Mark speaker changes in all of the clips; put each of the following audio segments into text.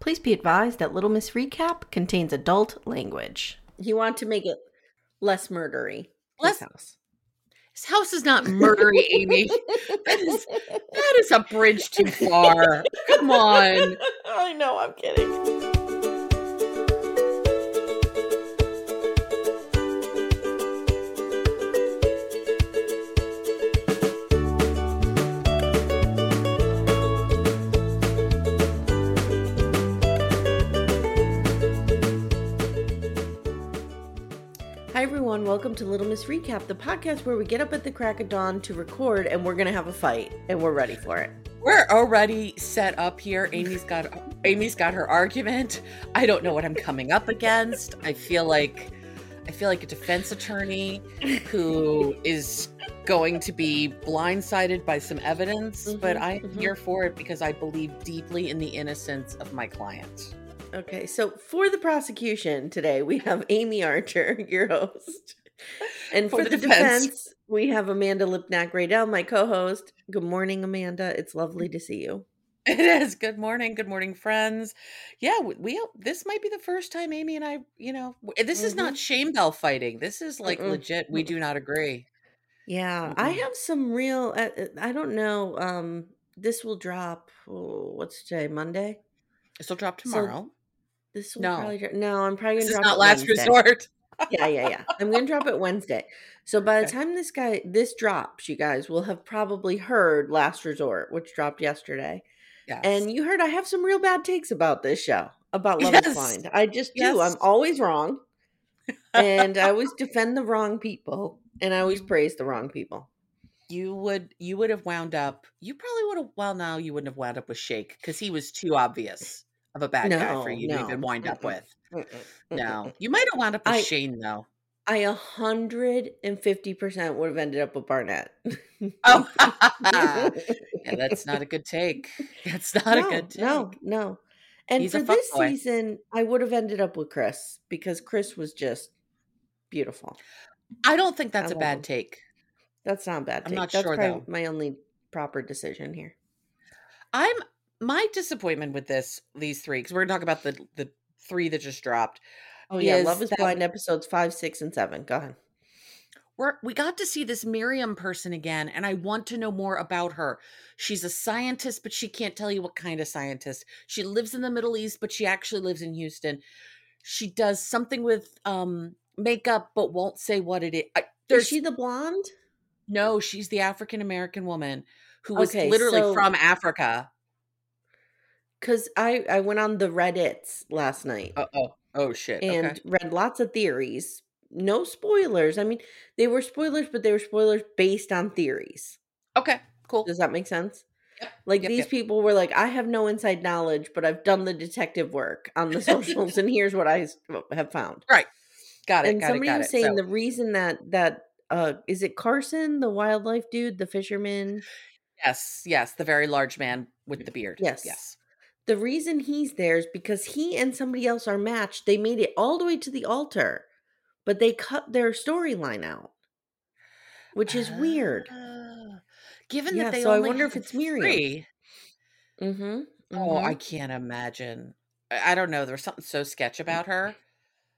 Speaker 1: Please be advised that Little Miss Recap contains adult language. You want to make it less murdery.
Speaker 2: Less-
Speaker 1: His house.
Speaker 2: His house is not murdery, Amye. That is that is a bridge too far. Come on.
Speaker 1: I know, I'm kidding. Hi everyone, welcome to Little Miss Recap, the podcast where we get up at the crack of dawn to record and we're gonna have a fight and we're ready for it.
Speaker 2: We're already set up here. Amye's got Amye's got her argument. I don't know what I'm coming up against. I feel like I feel like a defense attorney who is going to be blindsided by some evidence, but
Speaker 1: Mhm,
Speaker 2: I'm
Speaker 1: mhm.
Speaker 2: here for it because I believe deeply in the innocence of my client.
Speaker 1: Okay, so for the prosecution today, we have Amye Archer, your host. And for,
Speaker 2: For
Speaker 1: the,
Speaker 2: the
Speaker 1: defense.
Speaker 2: defense.
Speaker 1: we have Amanda Lipnack Radell, my co host. Good morning, Amanda. It's lovely to see you.
Speaker 2: It is. Good morning. Good morning, friends. Yeah, we, we this might be the first time Amye and I, you know, this is not shame bell fighting. This is like
Speaker 1: Mm-mm.
Speaker 2: legit. We do not agree.
Speaker 1: Yeah, I
Speaker 2: Mm-mm.
Speaker 1: have some real, uh, uh, I don't know. Um, This will drop, oh, what's today, Monday?
Speaker 2: This will drop
Speaker 1: So
Speaker 2: tomorrow.
Speaker 1: This will
Speaker 2: No.
Speaker 1: probably dro- no. I'm probably gonna
Speaker 2: is
Speaker 1: drop
Speaker 2: not
Speaker 1: it
Speaker 2: last
Speaker 1: Wednesday.
Speaker 2: resort.
Speaker 1: yeah, yeah, yeah. I'm gonna drop it Wednesday. So by the
Speaker 2: Okay.
Speaker 1: time this guy this drops, you guys will have probably heard Last Resort, which dropped yesterday.
Speaker 2: Yes.
Speaker 1: And you heard I have some real bad takes about this show, about Love is
Speaker 2: Yes.
Speaker 1: Blind. I just do.
Speaker 2: Yes.
Speaker 1: I'm always wrong. and I always defend the wrong people and I always praise the wrong people.
Speaker 2: you would you would have wound up. You probably would have. Well, now you wouldn't have wound up with Shake because he was too obvious of a bad guy for
Speaker 1: No,
Speaker 2: you to even wind up with. No,
Speaker 1: mm.
Speaker 2: you might have wound up with
Speaker 1: I-
Speaker 2: Shane though.
Speaker 1: I a hundred and fifty percent would have ended up with Barnett.
Speaker 2: Oh, yeah, that's not a good take. That's not a good take.
Speaker 1: no, no. And
Speaker 2: He's
Speaker 1: for this
Speaker 2: fuckboy.
Speaker 1: season, I would have ended up with Chris because Chris was just beautiful.
Speaker 2: I don't think that's
Speaker 1: I
Speaker 2: a bad
Speaker 1: him.
Speaker 2: take.
Speaker 1: That's not a bad.
Speaker 2: I'm
Speaker 1: take.
Speaker 2: not
Speaker 1: That's
Speaker 2: sure, though.
Speaker 1: my only proper decision here.
Speaker 2: I'm my disappointment with this these three because we're gonna talk about the the three that just dropped.
Speaker 1: Oh yeah,
Speaker 2: is
Speaker 1: Love is Blind episodes five, six, and seven. Go ahead.
Speaker 2: We're we got to see this Miriam person again, and I want to know more about her. She's a scientist, but she can't tell you what kind of scientist. She lives in the Middle East, but she actually lives in Houston. She does something with um makeup, but won't say what it is. I,
Speaker 1: Is she the blonde?
Speaker 2: no, she's the African American woman who was
Speaker 1: Okay,
Speaker 2: literally
Speaker 1: so-
Speaker 2: from Africa.
Speaker 1: Because I I went on the Reddits last night
Speaker 2: Oh, oh, oh shit.
Speaker 1: and
Speaker 2: okay.
Speaker 1: read lots of theories no spoilers. I mean, they were spoilers, but they were spoilers based on theories.
Speaker 2: Okay, cool.
Speaker 1: Does that make sense?
Speaker 2: Yep,
Speaker 1: Like
Speaker 2: yep,
Speaker 1: these
Speaker 2: yep.
Speaker 1: people were like, I have no inside knowledge, but I've done the detective work on the socials, and here's what I s- have found.
Speaker 2: Right. Got it.
Speaker 1: and
Speaker 2: got it.
Speaker 1: somebody
Speaker 2: Got
Speaker 1: was
Speaker 2: it.
Speaker 1: saying
Speaker 2: So-
Speaker 1: the reason that that uh is it Carson, the wildlife dude, the fisherman?
Speaker 2: yes, yes, the very large man with the beard.
Speaker 1: Yes.
Speaker 2: yes.
Speaker 1: The reason he's there is because he and somebody else are matched. They made it all the way to the altar, but they cut their storyline out, which is weird.
Speaker 2: Ah. Given
Speaker 1: Yeah,
Speaker 2: that they
Speaker 1: so I wonder if it's Miriam.
Speaker 2: three-
Speaker 1: Mm-hmm.
Speaker 2: Oh, I can't imagine. I don't know. There was something so sketch about her.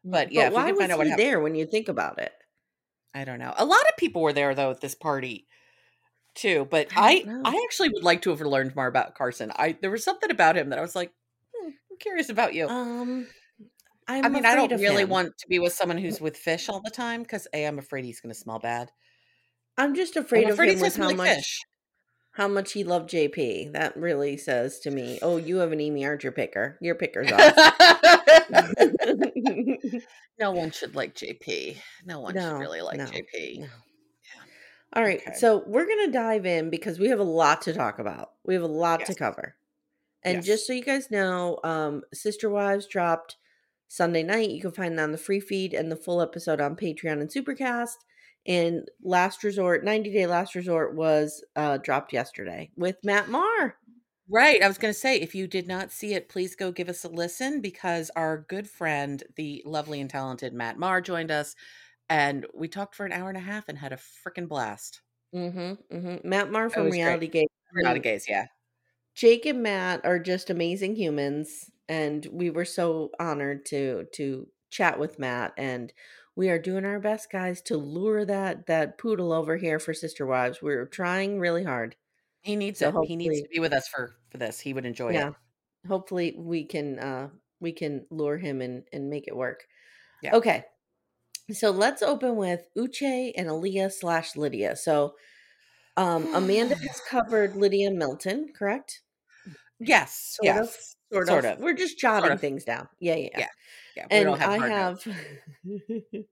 Speaker 2: But
Speaker 1: But
Speaker 2: yeah, if we
Speaker 1: why was
Speaker 2: find out
Speaker 1: he
Speaker 2: happened.
Speaker 1: there when you think about it?
Speaker 2: I don't know. A lot of people were there though at this party too. But
Speaker 1: I
Speaker 2: I I, actually would like to have learned more about Carson. I there was something about him that I was like, hmm, I'm curious about you.
Speaker 1: Um, I'm
Speaker 2: I mean, I don't really
Speaker 1: him.
Speaker 2: want to be with someone who's with fish all the time because a I'm afraid he's going to smell bad.
Speaker 1: I'm just afraid
Speaker 2: I'm
Speaker 1: of
Speaker 2: afraid
Speaker 1: him with how
Speaker 2: like
Speaker 1: much
Speaker 2: fish.
Speaker 1: how much he loved JP. That really says to me, "Oh, you have an Amye Archer picker. Your picker's off."
Speaker 2: no one should like JP. No one
Speaker 1: No,
Speaker 2: should really like
Speaker 1: no,
Speaker 2: JP.
Speaker 1: no. All right,
Speaker 2: Okay.
Speaker 1: so we're gonna dive in because we have a lot to talk about. We have a lot to cover, and
Speaker 2: Yes.
Speaker 1: just so you guys know, um, Sister Wives dropped Sunday night. You can find it on the free feed and the full episode on Patreon and Supercast. And Last Resort, 90 Day Last Resort was uh, dropped yesterday with Matt Marr.
Speaker 2: Right. I was going to say, if you did not see it, please go give us a listen because our good friend, the lovely and talented Matt Marr, joined us and we talked for an hour and a half and had a freaking blast.
Speaker 1: Mm-hmm, mm-hmm. Matt Marr from
Speaker 2: great.
Speaker 1: Reality Gate.
Speaker 2: Not a
Speaker 1: And
Speaker 2: gaze, yeah.
Speaker 1: Jake and Matt are just amazing humans, and we were so honored to to chat with Matt. And we are doing our best, guys, to lure that that poodle over here for Sister Wives. We're trying really hard.
Speaker 2: He needs
Speaker 1: So
Speaker 2: it. He needs to be with us for for this. He would enjoy
Speaker 1: yeah,
Speaker 2: it.
Speaker 1: hopefully we can uh we can lure him and and make it work.
Speaker 2: Yeah.
Speaker 1: Okay, so let's open with Uche and Aaliyah slash Lydia. So. Um, Amanda has covered Lydia Milton, correct?
Speaker 2: Yes.
Speaker 1: Sort of,
Speaker 2: yes.
Speaker 1: Sort,
Speaker 2: Sort
Speaker 1: of.
Speaker 2: of.
Speaker 1: We're just jotting
Speaker 2: of.
Speaker 1: things down. Yeah, yeah.
Speaker 2: Yeah, Yeah.
Speaker 1: And
Speaker 2: have
Speaker 1: I have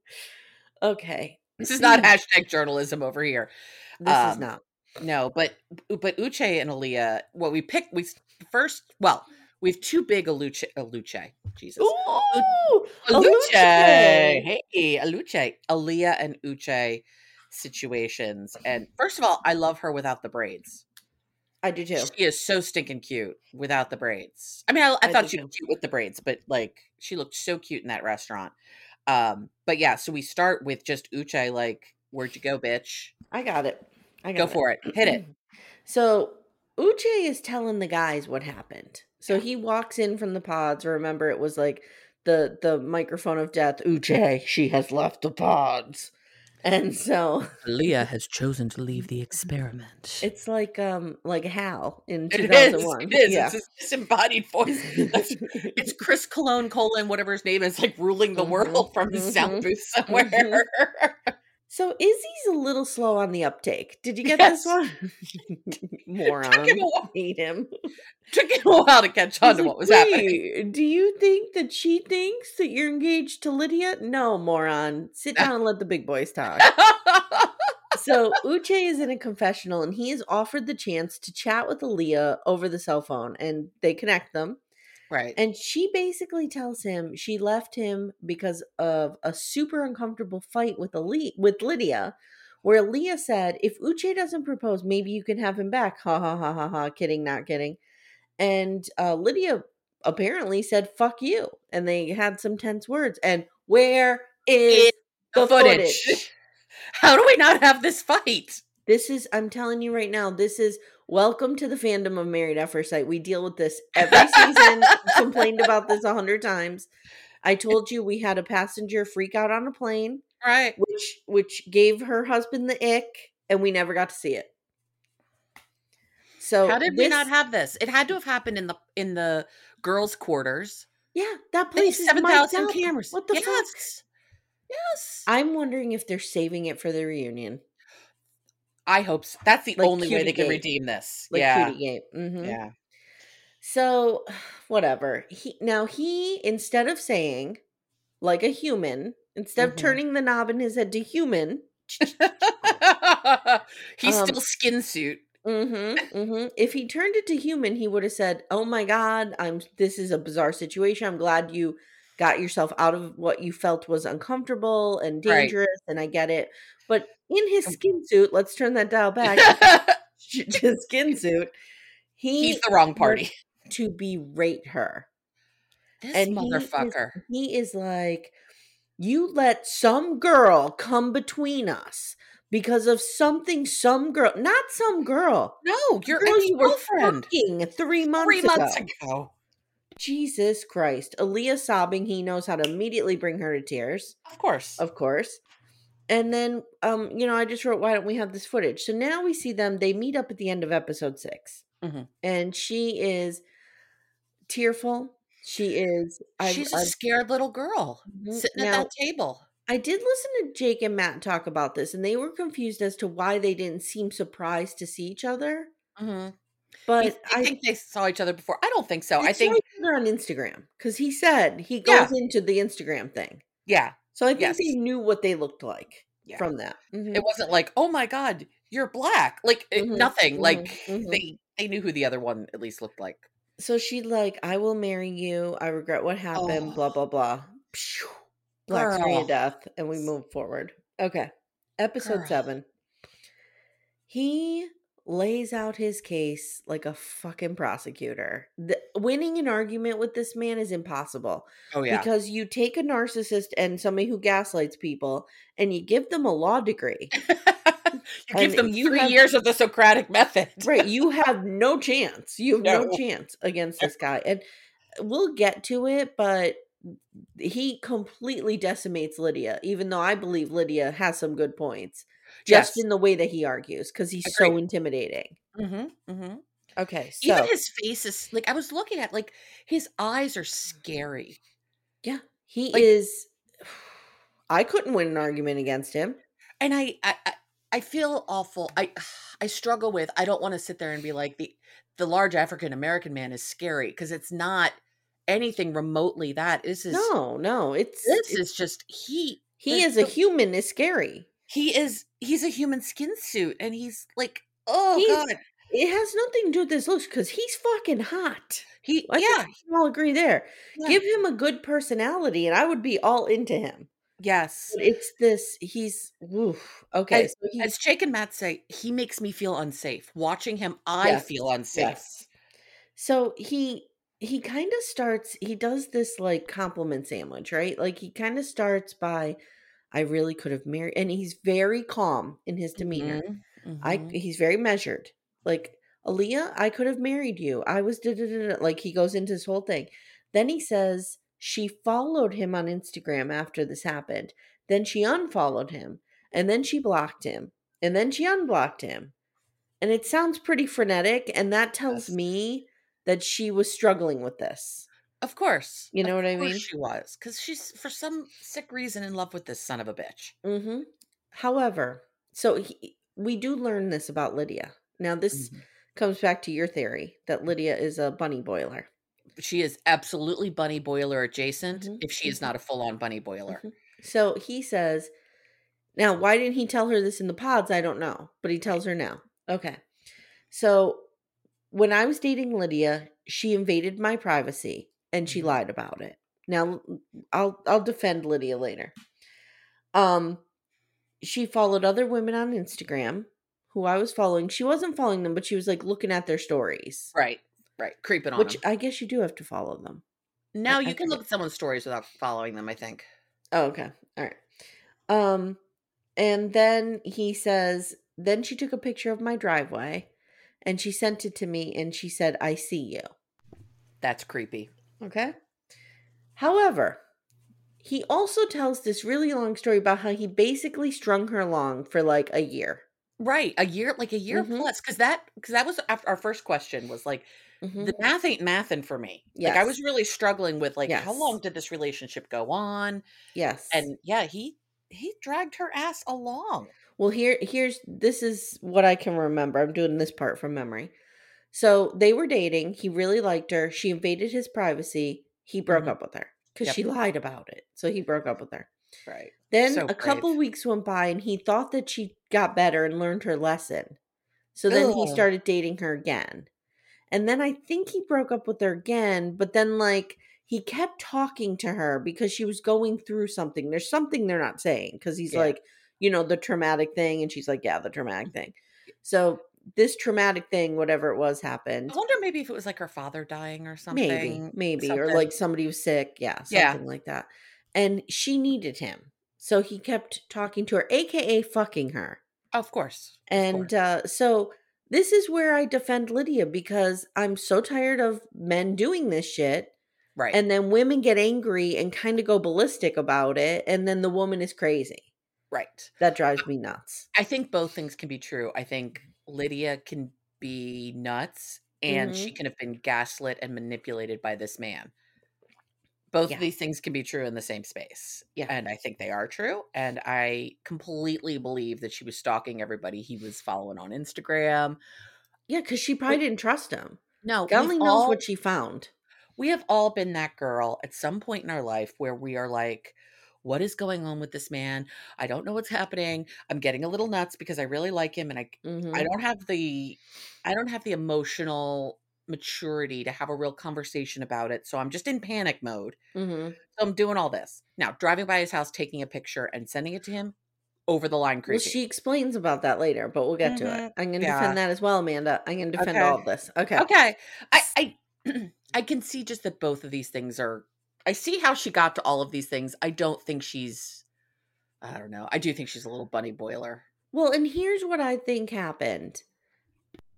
Speaker 1: Okay.
Speaker 2: This is not hashtag journalism over here.
Speaker 1: This is
Speaker 2: um,
Speaker 1: not.
Speaker 2: No, but but Uche and Aaliyah, what we picked, we first, well, we have two big Aluche, Aluche, Jesus,
Speaker 1: Ooh!
Speaker 2: Aluche,
Speaker 1: Aluche!
Speaker 2: hey, Aluche, Aaliyah and Uche situations. And first of all, I love her without the braids.
Speaker 1: I do too.
Speaker 2: She is so stinking cute without the braids. I mean, I, I,
Speaker 1: I
Speaker 2: thought she
Speaker 1: too.
Speaker 2: was cute with the braids, but like she looked so cute in that restaurant. Um, but yeah, so we start with just Uche, like, where'd you go, bitch?
Speaker 1: I got it. I got
Speaker 2: Go for it. Hit it.
Speaker 1: So Uche is telling the guys what happened. So he walks in from the pods. Remember, it was like the the microphone of death. Uche, she has left the pods, and so
Speaker 2: Leah has chosen to leave the experiment.
Speaker 1: it's like um like Hal in two thousand one.
Speaker 2: It is.
Speaker 1: Yeah.
Speaker 2: It's disembodied voice. It's Chris Cologne, colon, whatever his name is, like ruling the
Speaker 1: Mhm,
Speaker 2: world from his sound
Speaker 1: mhm,
Speaker 2: booth somewhere.
Speaker 1: So Izzy's a little slow on the uptake. Did you get
Speaker 2: Yes.
Speaker 1: this one? Moron.
Speaker 2: Took him a while.
Speaker 1: Hate him.
Speaker 2: Took him a while to catch on
Speaker 1: He's
Speaker 2: to
Speaker 1: like,
Speaker 2: what was happening.
Speaker 1: Do you think that she thinks that you're engaged to Lydia? No, moron. Sit down and let the big boys talk. so Uche is in a confessional and he is offered the chance to chat with Aaliyah over the cell phone and they connect them.
Speaker 2: Right.
Speaker 1: And she basically tells him she left him because of a super uncomfortable fight with Ali- with Lydia, where Leah said, "If Uche doesn't propose, maybe you can have him back." Ha ha ha ha ha. Kidding, not kidding. And uh, Lydia apparently said, "Fuck you," and they had some tense words. And where is
Speaker 2: It's
Speaker 1: the
Speaker 2: footage.
Speaker 1: footage?
Speaker 2: How do we not have this fight?
Speaker 1: This is, I'm telling you right now, this is welcome to the fandom of Married at First Sight. We deal with this every season. complained about this a hundred times. I told you we had a passenger freak out on a plane,
Speaker 2: Right.
Speaker 1: which which gave her husband the ick, and we never got to see it. So
Speaker 2: How did we not have this? It had to have happened in the in the girls' quarters.
Speaker 1: Yeah, that place is
Speaker 2: seven thousand cameras.
Speaker 1: What the fuck?
Speaker 2: yes. Yes.
Speaker 1: I'm wondering if they're saving it for the reunion,
Speaker 2: I hope so. That's the
Speaker 1: Like
Speaker 2: only way they can redeem this.
Speaker 1: like
Speaker 2: yeah.
Speaker 1: Mhm.
Speaker 2: Yeah.
Speaker 1: So, whatever. He now he instead of saying like a human, Instead of
Speaker 2: Mhm.
Speaker 1: turning the knob in his head to human,
Speaker 2: He's
Speaker 1: Um,
Speaker 2: still skin suit.
Speaker 1: Mm-hmm, mm-hmm. If he turned it to human, he would have said, "Oh my God, I'm. This is a bizarre situation. I'm glad you got yourself out of what you felt was uncomfortable and
Speaker 2: Right.
Speaker 1: dangerous, and I get it." But in his skin suit, let's turn that dial back. his skin suit, he
Speaker 2: He's the wrong party.
Speaker 1: to berate her,
Speaker 2: This
Speaker 1: and he is,
Speaker 2: motherfucker.
Speaker 1: he is like, "You let some girl come between us." Because of something, some girl, not some girl,
Speaker 2: No, your
Speaker 1: girl you were
Speaker 2: girlfriend.
Speaker 1: fucking three months
Speaker 2: Three
Speaker 1: ago.
Speaker 2: months ago.
Speaker 1: Jesus Christ. Aaliyah sobbing, he knows how to immediately bring her to tears,
Speaker 2: Of course.
Speaker 1: of course. And then um, you know, I just wrote, why don't we have this footage? So now we see them, they meet up at the end of episode 6
Speaker 2: Mhm.
Speaker 1: And she is tearful. She is I
Speaker 2: She's a
Speaker 1: I,
Speaker 2: scared little girl
Speaker 1: Mhm.
Speaker 2: sitting
Speaker 1: Now-
Speaker 2: at that table.
Speaker 1: I did listen to Jake and Matt talk about this, and they were confused as to why they didn't seem surprised to see each other.
Speaker 2: Mm-hmm.
Speaker 1: But
Speaker 2: you
Speaker 1: I
Speaker 2: think they saw each other before? I don't think so.
Speaker 1: They
Speaker 2: I think,
Speaker 1: other on Instagram because he said he
Speaker 2: Yeah.
Speaker 1: goes into the Instagram thing.
Speaker 2: yeah,
Speaker 1: So I think
Speaker 2: Yes.
Speaker 1: they knew what they looked like
Speaker 2: Yeah.
Speaker 1: from that. Mhm.
Speaker 2: it wasn't like, oh my god, you're black. Like
Speaker 1: Mhm,
Speaker 2: nothing. Like
Speaker 1: mhm, mhm.
Speaker 2: they they knew who the other one at least looked like.
Speaker 1: So she like, I will marry you. I regret what happened.
Speaker 2: Oh.
Speaker 1: Blah blah blah. Phew. Black screen of death, and we move forward. Okay, episode
Speaker 2: Girl.
Speaker 1: seven. He lays out his case like a fucking prosecutor. The, winning an argument with this man is impossible.
Speaker 2: Oh yeah.
Speaker 1: because you take a narcissist and somebody who gaslights people and you give them a law degree
Speaker 2: you give them
Speaker 1: you
Speaker 2: three
Speaker 1: have-
Speaker 2: years of the Socratic method.
Speaker 1: right you have no chance you have no,
Speaker 2: No.
Speaker 1: chance against this guy and we'll get to it but he completely decimates lydia even though i believe lydia has some good points just
Speaker 2: Yes.
Speaker 1: in the way that he argues because he's so intimidating
Speaker 2: Mm-hmm, mm-hmm.
Speaker 1: okay so
Speaker 2: Even his face is like I was looking at like his eyes are scary.
Speaker 1: yeah he
Speaker 2: like-
Speaker 1: is i couldn't win an argument against him
Speaker 2: and I, I I- I feel awful. I I struggle with. I don't want to sit there and be like the the large African American man is scary because it's not anything remotely that. This is
Speaker 1: no no it's,
Speaker 2: This
Speaker 1: it's
Speaker 2: is just he.
Speaker 1: he
Speaker 2: the-
Speaker 1: is a human is scary
Speaker 2: He is he's a human skin suit and he's like oh
Speaker 1: He's-
Speaker 2: god
Speaker 1: it has nothing to do with his looks because he's fucking hot
Speaker 2: he
Speaker 1: I
Speaker 2: yeah
Speaker 1: we all agree there.
Speaker 2: yeah.
Speaker 1: Give him a good personality, and I would be all into him.
Speaker 2: yes.
Speaker 1: But it's this. He's woof. Okay,
Speaker 2: As-
Speaker 1: so he,
Speaker 2: As Jake and Matt say, he makes me feel unsafe. Watching him, I
Speaker 1: Yes,
Speaker 2: feel unsafe.
Speaker 1: yes. So he he kind of starts. He does this like compliment sandwich, right? Like he kind of starts by, "I really could have married," and he's very calm in his demeanor.
Speaker 2: Mhm,
Speaker 1: I
Speaker 2: mhm.
Speaker 1: he's very measured. Like Aaliyah, I could have married you. I was da, da, da," like he goes into this whole thing. Then he says she followed him on Instagram after this happened. Then she unfollowed him, and then she blocked him, and then she unblocked him. And it sounds pretty frenetic, and that tells
Speaker 2: Yes.
Speaker 1: me that she was struggling with this.
Speaker 2: Of course.
Speaker 1: You know
Speaker 2: Of
Speaker 1: what I mean?
Speaker 2: She was. Because she's, for some sick reason, in love with this son of a bitch.
Speaker 1: hmm However, so he, we do learn this about Lydia. Now, this
Speaker 2: Mhm.
Speaker 1: comes back to your theory that Lydia is a bunny boiler.
Speaker 2: She is absolutely bunny boiler adjacent
Speaker 1: Mhm,
Speaker 2: if she is not a full on bunny boiler.
Speaker 1: Mhm. So he says, now, why didn't he tell her this in the pods? I don't know, but he tells her now. Okay. So when I was dating Lydia, she invaded my privacy and she
Speaker 2: Mhm.
Speaker 1: lied about it. Now, I'll I'll defend Lydia later. Um she followed other women on Instagram who I was following. She wasn't following them, but she was like looking at their stories.
Speaker 2: Right. Right. Creeping on
Speaker 1: Which
Speaker 2: them.
Speaker 1: I guess you do have to follow them.
Speaker 2: Now
Speaker 1: I
Speaker 2: you can look at someone's stories without following them, I think.
Speaker 1: Oh, okay. All right. Um, and then he says, then she took a picture of my driveway and she sent it to me and she said, I see you.
Speaker 2: That's creepy.
Speaker 1: Okay. However, he also tells this really long story about how he basically strung her along for like a year.
Speaker 2: Right. A year, like a year
Speaker 1: Mhm.
Speaker 2: plus. Because that, because that was after our first question was like,
Speaker 1: Mhm.
Speaker 2: the math ain't mathin' for me. Like I was really struggling with like, how long did this relationship go on?
Speaker 1: Yes.
Speaker 2: And yeah, he, he dragged her ass along.
Speaker 1: Well, here here's this is what I can remember. I'm doing this part from memory. So they were dating. He really liked her. She invaded his privacy. He broke
Speaker 2: Mhm.
Speaker 1: up with her because
Speaker 2: Yep.
Speaker 1: she lied about it. So he broke up with her.
Speaker 2: Right.
Speaker 1: Then
Speaker 2: So
Speaker 1: a couple weeks went by and he thought that she got better and learned her lesson. So then he started dating her again. And then I think he broke up with her again, but then like he kept talking to her because she was going through something. There's something they're not saying because he's
Speaker 2: Yeah.
Speaker 1: like, you know, the traumatic thing. And she's like, yeah, the traumatic thing. So this traumatic thing, whatever it was, happened.
Speaker 2: I wonder maybe if it was like her father dying or something.
Speaker 1: Maybe, maybe, or like somebody was sick. Yeah,
Speaker 2: Yeah.
Speaker 1: something like that. And she needed him. So he kept talking to her, AKA fucking her.
Speaker 2: Of course. of
Speaker 1: And
Speaker 2: course.
Speaker 1: uh, so this is where I defend Lydia because I'm so tired of men doing this shit.
Speaker 2: right.
Speaker 1: And then women get angry and kind of go ballistic about it. And then the woman is crazy.
Speaker 2: right.
Speaker 1: That drives me nuts.
Speaker 2: I think both things can be true. I think Lydia can be nuts and
Speaker 1: Mm-hmm.
Speaker 2: she can have been gaslit and manipulated by this man. Both
Speaker 1: Yeah.
Speaker 2: of these things can be true in the same space.
Speaker 1: Yeah.
Speaker 2: And I think they are true. And I completely believe that she was stalking everybody he was following on Instagram.
Speaker 1: Yeah, because she probably didn't trust him.
Speaker 2: No,
Speaker 1: God only knows
Speaker 2: all-
Speaker 1: what she found.
Speaker 2: we have all been that girl at some point in our life where we are like, what is going on with this man? I don't know what's happening. I'm getting a little nuts because I really like him and I
Speaker 1: Mhm.
Speaker 2: I don't have the I don't have the emotional maturity to have a real conversation about it. So I'm just in panic mode.
Speaker 1: Mhm.
Speaker 2: So I'm doing all this. Now, driving by his house, taking a picture and sending it to him over the line
Speaker 1: Well, she explains about that later, but we'll get to
Speaker 2: Mhm.
Speaker 1: it. I'm going to
Speaker 2: Yeah.
Speaker 1: defend that as well, Amanda. I'm going to defend
Speaker 2: Okay.
Speaker 1: all of this. Okay.
Speaker 2: Okay. I I I can see just that both of these things are I see how she got to all of these things. I don't think she's I don't know. I do think she's a little bunny boiler.
Speaker 1: Well, and here's what I think happened.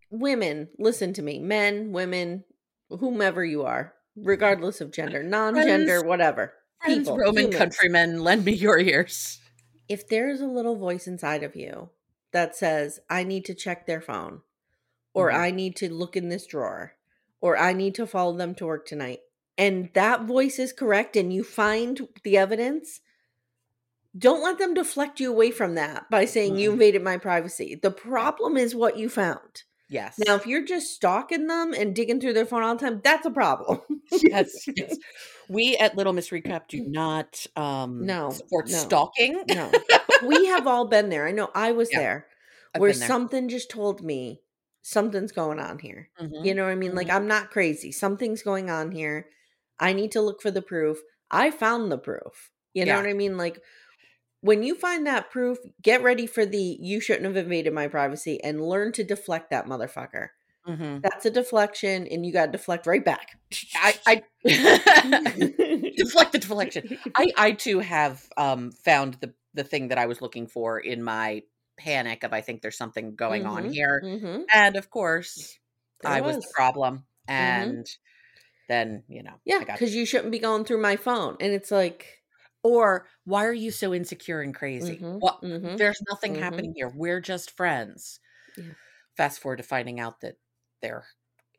Speaker 1: Women, listen to me. Men, women, whomever you are, regardless of gender, non-gender,
Speaker 2: Friends-
Speaker 1: whatever.
Speaker 2: Friends,
Speaker 1: People,
Speaker 2: Roman
Speaker 1: humans.
Speaker 2: countrymen, lend me your ears.
Speaker 1: If there's a little voice inside of you that says, I need to check their phone, or
Speaker 2: Mhm.
Speaker 1: I need to look in this drawer, or I need to follow them to work tonight, and that voice is correct and you find the evidence, don't let them deflect you away from that by saying you
Speaker 2: Mhm.
Speaker 1: invaded my privacy. The problem is what you found.
Speaker 2: Yes.
Speaker 1: Now, if you're just stalking them and digging through their phone all the time, that's a problem.
Speaker 2: yes, yes. We at Little Miss Recap do not um
Speaker 1: No,
Speaker 2: support
Speaker 1: no,
Speaker 2: stalking.
Speaker 1: no. We have all been there. I know I was
Speaker 2: Yeah,
Speaker 1: there
Speaker 2: I've
Speaker 1: where
Speaker 2: there.
Speaker 1: something just told me something's going on here.
Speaker 2: Mhm.
Speaker 1: You know what I mean? Like I'm not crazy. Something's going on here. I need to look for the proof. I found the proof. You know
Speaker 2: Yeah.
Speaker 1: what I mean? Like when you find that proof, get ready for the you shouldn't have invaded my privacy and learn to deflect that motherfucker.
Speaker 2: Mhm.
Speaker 1: That's a deflection and you got to deflect right back.
Speaker 2: I I deflect the deflection. I I too have um found the the thing that I was looking for in my panic of I think there's something going on
Speaker 1: Mhm,
Speaker 2: here.
Speaker 1: mhm.
Speaker 2: And of course,
Speaker 1: There
Speaker 2: I was.
Speaker 1: was.
Speaker 2: the problem. And then, you know,
Speaker 1: Yeah, because you shouldn't be going through my phone. And it's like,
Speaker 2: or why are you so insecure and crazy?
Speaker 1: Mhm,
Speaker 2: Well,
Speaker 1: mhm,
Speaker 2: there's nothing
Speaker 1: mhm.
Speaker 2: happening here. We're just friends.
Speaker 1: Yeah.
Speaker 2: Fast forward to finding out that they're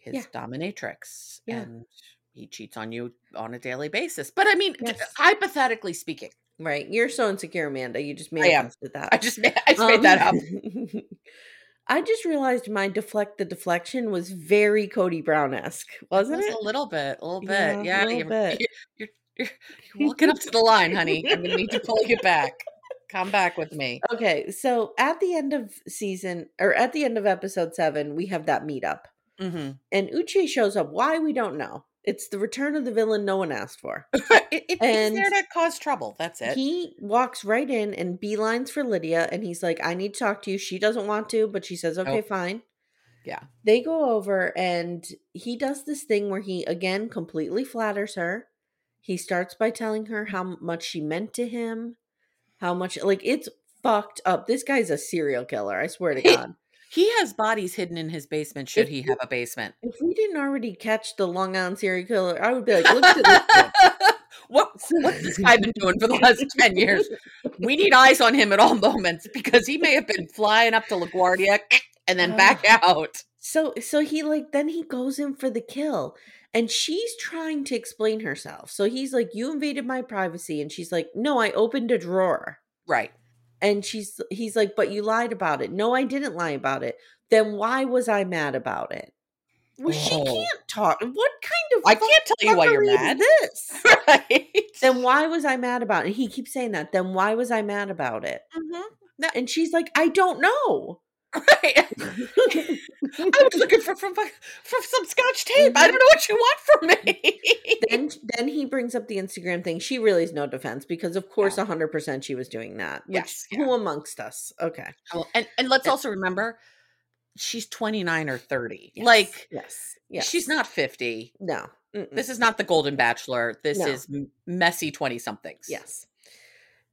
Speaker 2: his
Speaker 1: Yeah.
Speaker 2: dominatrix
Speaker 1: Yeah.
Speaker 2: and he cheats on you on a daily basis. But I mean,
Speaker 1: Yes.
Speaker 2: hypothetically speaking,
Speaker 1: right. You're so insecure, Amanda. You just manifested that.
Speaker 2: I just made, I just made that up.
Speaker 1: I just realized my deflect the deflection was very Cody Brown esque, wasn't
Speaker 2: Just
Speaker 1: it?
Speaker 2: A little bit, a little bit.
Speaker 1: Yeah,
Speaker 2: Yeah,
Speaker 1: a little
Speaker 2: you're,
Speaker 1: bit.
Speaker 2: You're, you're, you're walking up to the line, honey. I'm gonna need to pull you back. Come back with me.
Speaker 1: Okay, so at the end of season or at the end of episode seven, we have that meetup.
Speaker 2: hmm
Speaker 1: And Uche shows up. Why we don't know. It's the return of the villain no one asked for.
Speaker 2: it, it, it's
Speaker 1: And
Speaker 2: there to cause trouble. That's it.
Speaker 1: He walks right in and beelines for Lydia, and he's like, I need to talk to you. She doesn't want to, but she says, okay,
Speaker 2: Nope.
Speaker 1: fine.
Speaker 2: yeah.
Speaker 1: They go over, and he does this thing where he, again, completely flatters her. He starts by telling her how much she meant to him, how much, like, it's fucked up. This guy's a serial killer, I swear to God.
Speaker 2: He has bodies hidden in his basement. Should
Speaker 1: If
Speaker 2: he have a basement?
Speaker 1: If we didn't already catch the Long Island serial killer, I would be like, look at this.
Speaker 2: what what's this guy been doing for the last 10 years? We need eyes on him at all moments because he may have been flying up to LaGuardia and then back out.
Speaker 1: So so he like then he goes in for the kill and she's trying to explain herself. So he's like you invaded my privacy and she's like no, I opened a drawer.
Speaker 2: Right.
Speaker 1: And she's he's like but you lied about it. No, I didn't lie about it. Then why was I mad about it? Well, she
Speaker 2: Oh.
Speaker 1: can't talk. What kind of
Speaker 2: I can't tell you why you're mad.
Speaker 1: This.
Speaker 2: right.
Speaker 1: then why was I mad about it? And he keeps saying that. Then why was I mad about it?
Speaker 2: Mhm. No,
Speaker 1: And she's like, I don't know.
Speaker 2: Right. I was looking for from for some scotch tape. I don't mm-hmm. know what you want from me.
Speaker 1: then then he brings up the Instagram thing. She really is no defense because of course hundred percent she was doing that.
Speaker 2: Yes,
Speaker 1: who amongst us? Okay.
Speaker 2: Well, and and let's
Speaker 1: Yeah.
Speaker 2: also remember, she's twenty nine or thirty.
Speaker 1: Yes,
Speaker 2: Like
Speaker 1: yes. Yes.
Speaker 2: she's not fifty.
Speaker 1: no. Mm-mm.
Speaker 2: This is not the Golden Bachelor. This
Speaker 1: No.
Speaker 2: is messy twenty somethings.
Speaker 1: Yes.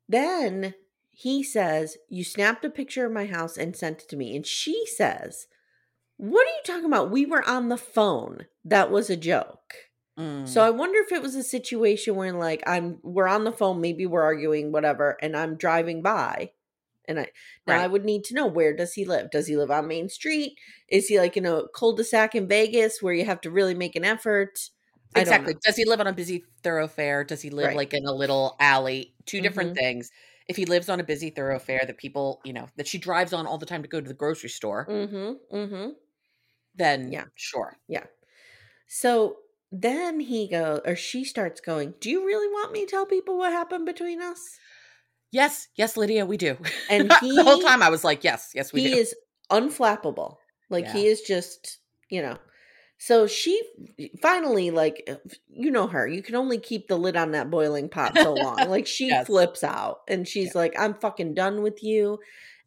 Speaker 1: Then he says, You snapped a picture of my house and sent it to me. And she says, What are you talking about? We were on the phone. That was a joke.
Speaker 2: Mm.
Speaker 1: So I wonder if it was a situation where like I'm we're on the phone, maybe we're arguing, whatever, and I'm driving by. And I now I would need to know where does he live? Does he live on Main Street? Is he like in a cul-de-sac in Vegas where you have to really make an effort?
Speaker 2: Exactly. Does he live on a busy thoroughfare? Does he live
Speaker 1: Right.
Speaker 2: like in a little alley? Two different
Speaker 1: Mhm.
Speaker 2: things. If he lives on a busy thoroughfare that people, you know, that she drives on all the time to go to the grocery store,
Speaker 1: Mm-hmm. Mm-hmm.
Speaker 2: then
Speaker 1: Yeah.
Speaker 2: sure.
Speaker 1: Yeah. So then he goes, or she starts going, Do you really want me to tell people what happened between us?
Speaker 2: Yes, yes, Lydia, we do.
Speaker 1: And
Speaker 2: the whole time I was like, yes, yes, we
Speaker 1: he
Speaker 2: do.
Speaker 1: is unflappable. Like he is just, you know. So she finally, like, uh, you know her. You can only keep the lid on that boiling pot so long. Like she
Speaker 2: Yes.
Speaker 1: flips out and she's like, "I'm fucking done with you."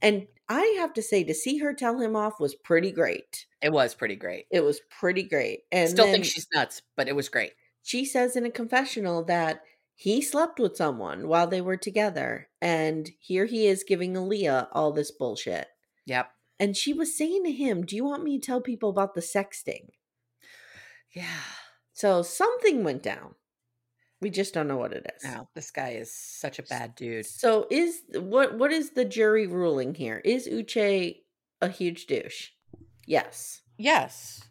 Speaker 1: And I have to say, to see her tell him off was pretty great.
Speaker 2: It was pretty great.
Speaker 1: It was pretty great. And
Speaker 2: Still think she's nuts, but it was great.
Speaker 1: she says in a confessional that he slept with someone while they were together, and here he is giving Aaliyah all this bullshit.
Speaker 2: Yep.
Speaker 1: And she was saying to him, Do you want me to tell people about the sexting?
Speaker 2: Yeah.
Speaker 1: So something went down. We just don't know what it is.
Speaker 2: No, this guy is such a bad dude.
Speaker 1: So is what what is the jury ruling here? Is Uche a huge douche? Yes.
Speaker 2: Yes.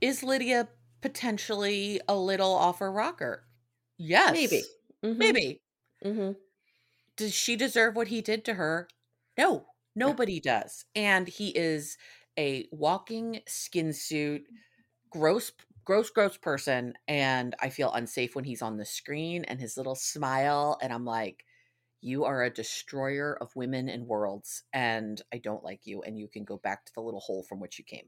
Speaker 2: Is Lydia potentially a little off her rocker? Yes.
Speaker 1: Maybe. Mhm,
Speaker 2: Maybe.
Speaker 1: mhm.
Speaker 2: Does she deserve what he did to her? No, nobody does. And he is a walking skin suit, gross, gross, gross person. And I feel unsafe when he's on the screen and his little smile. And I'm like, you are a destroyer of women and worlds. And I don't like you. And you can go back to the little hole from which you came.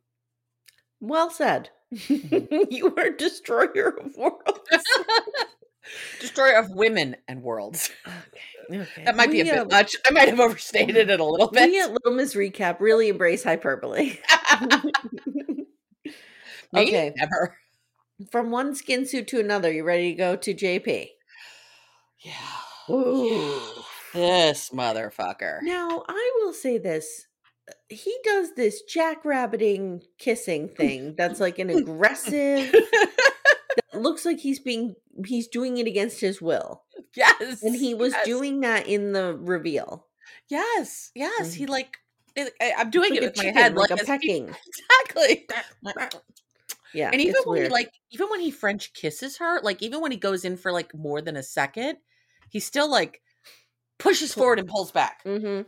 Speaker 1: Well said. you are a destroyer of worlds.
Speaker 2: destroyer of women and worlds.
Speaker 1: Okay. Okay.
Speaker 2: That might be a bit
Speaker 1: uh,
Speaker 2: much. I might have overstated it a little bit.
Speaker 1: We at Little Miss Recap really embrace hyperbole. Okay.
Speaker 2: Never.
Speaker 1: From one skin suit to another, you ready to go to JP?
Speaker 2: Yeah.
Speaker 1: Ooh.
Speaker 2: This motherfucker.
Speaker 1: Now, I will say this. uh, He does this jackrabbiting kissing thing that's like an aggressive that looks like he's being he's doing it against his will.
Speaker 2: yes.
Speaker 1: And he was
Speaker 2: yes,
Speaker 1: doing that in the reveal.
Speaker 2: Yes. Yes. He
Speaker 1: Mhm.
Speaker 2: like I- I'm doing
Speaker 1: Like
Speaker 2: it with my head
Speaker 1: like a
Speaker 2: as he-
Speaker 1: pecking.
Speaker 2: Exactly.
Speaker 1: Yeah.
Speaker 2: and even when
Speaker 1: weird.
Speaker 2: he like even when he French kisses her, like even when he goes in for like more than a second, he still like pushes forward and pulls back.
Speaker 1: Mhm.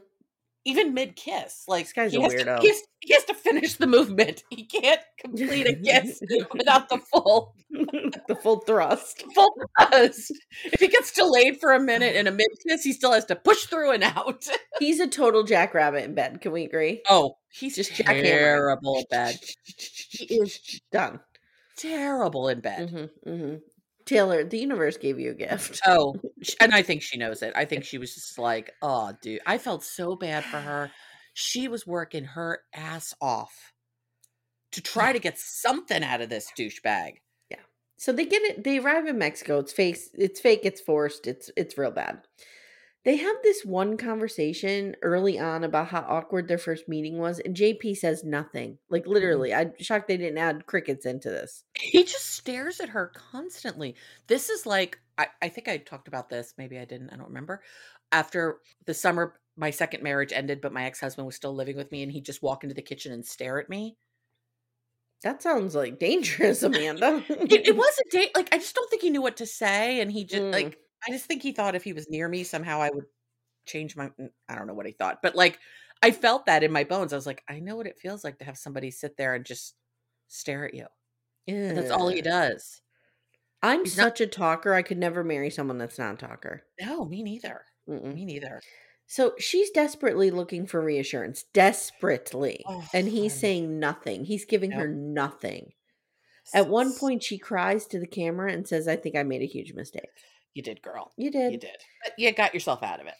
Speaker 2: Even mid kiss. Like
Speaker 1: This guy's
Speaker 2: he
Speaker 1: a
Speaker 2: has to-
Speaker 1: weirdo.
Speaker 2: he, has, he has to finish the movement. He can't complete a kiss without the full
Speaker 1: the full thrust.
Speaker 2: full thrust. If he gets delayed for a minute in a mid kiss, he still has to push through and out.
Speaker 1: He's a total jackrabbit in bed. Can we agree?
Speaker 2: Oh, he's
Speaker 1: Just
Speaker 2: terrible in bed.
Speaker 1: He is done.
Speaker 2: Terrible in bed.
Speaker 1: hmm hmm Taylor, the universe gave you a gift.
Speaker 2: Oh, and I think she knows it. I think she was just like, "Oh, dude, I felt so bad for her. She was working her ass off to try to get something out of this douchebag." Yeah.
Speaker 1: So they get it. They arrive in Mexico. It's fake. It's fake. It's forced. It's it's real bad. They have this one conversation early on about how awkward their first meeting was, and JP says nothing. Like literally, I'm shocked they didn't add crickets into this.
Speaker 2: He just stares at her constantly. This is like I, I think I talked about this. Maybe I didn't. I don't remember. After the summer, my second marriage ended, but my ex husband was still living with me, and he'd just walk into the kitchen and stare at me.
Speaker 1: That sounds like dangerous, Amanda.
Speaker 2: It, it was a date. Like I just don't think he knew what to say, and he just
Speaker 1: Mm.
Speaker 2: like I just think he thought if he was near me somehow I would change my. I don't know what he thought, but like I felt that in my bones. I was like, I know what it feels like to have somebody sit there and just stare at you. That's all he does.
Speaker 1: I'm
Speaker 2: He's not
Speaker 1: such a talker. I could never marry someone that's not a talker.
Speaker 2: No, me neither.
Speaker 1: Mm-mm.
Speaker 2: Me neither.
Speaker 1: So she's desperately looking for reassurance, desperately.
Speaker 2: Oh,
Speaker 1: and he's saying nothing. He's giving her nothing. At one point, she cries to the camera and says, I think I made a huge mistake.
Speaker 2: You did, girl.
Speaker 1: You did.
Speaker 2: You did. But you got yourself out of it.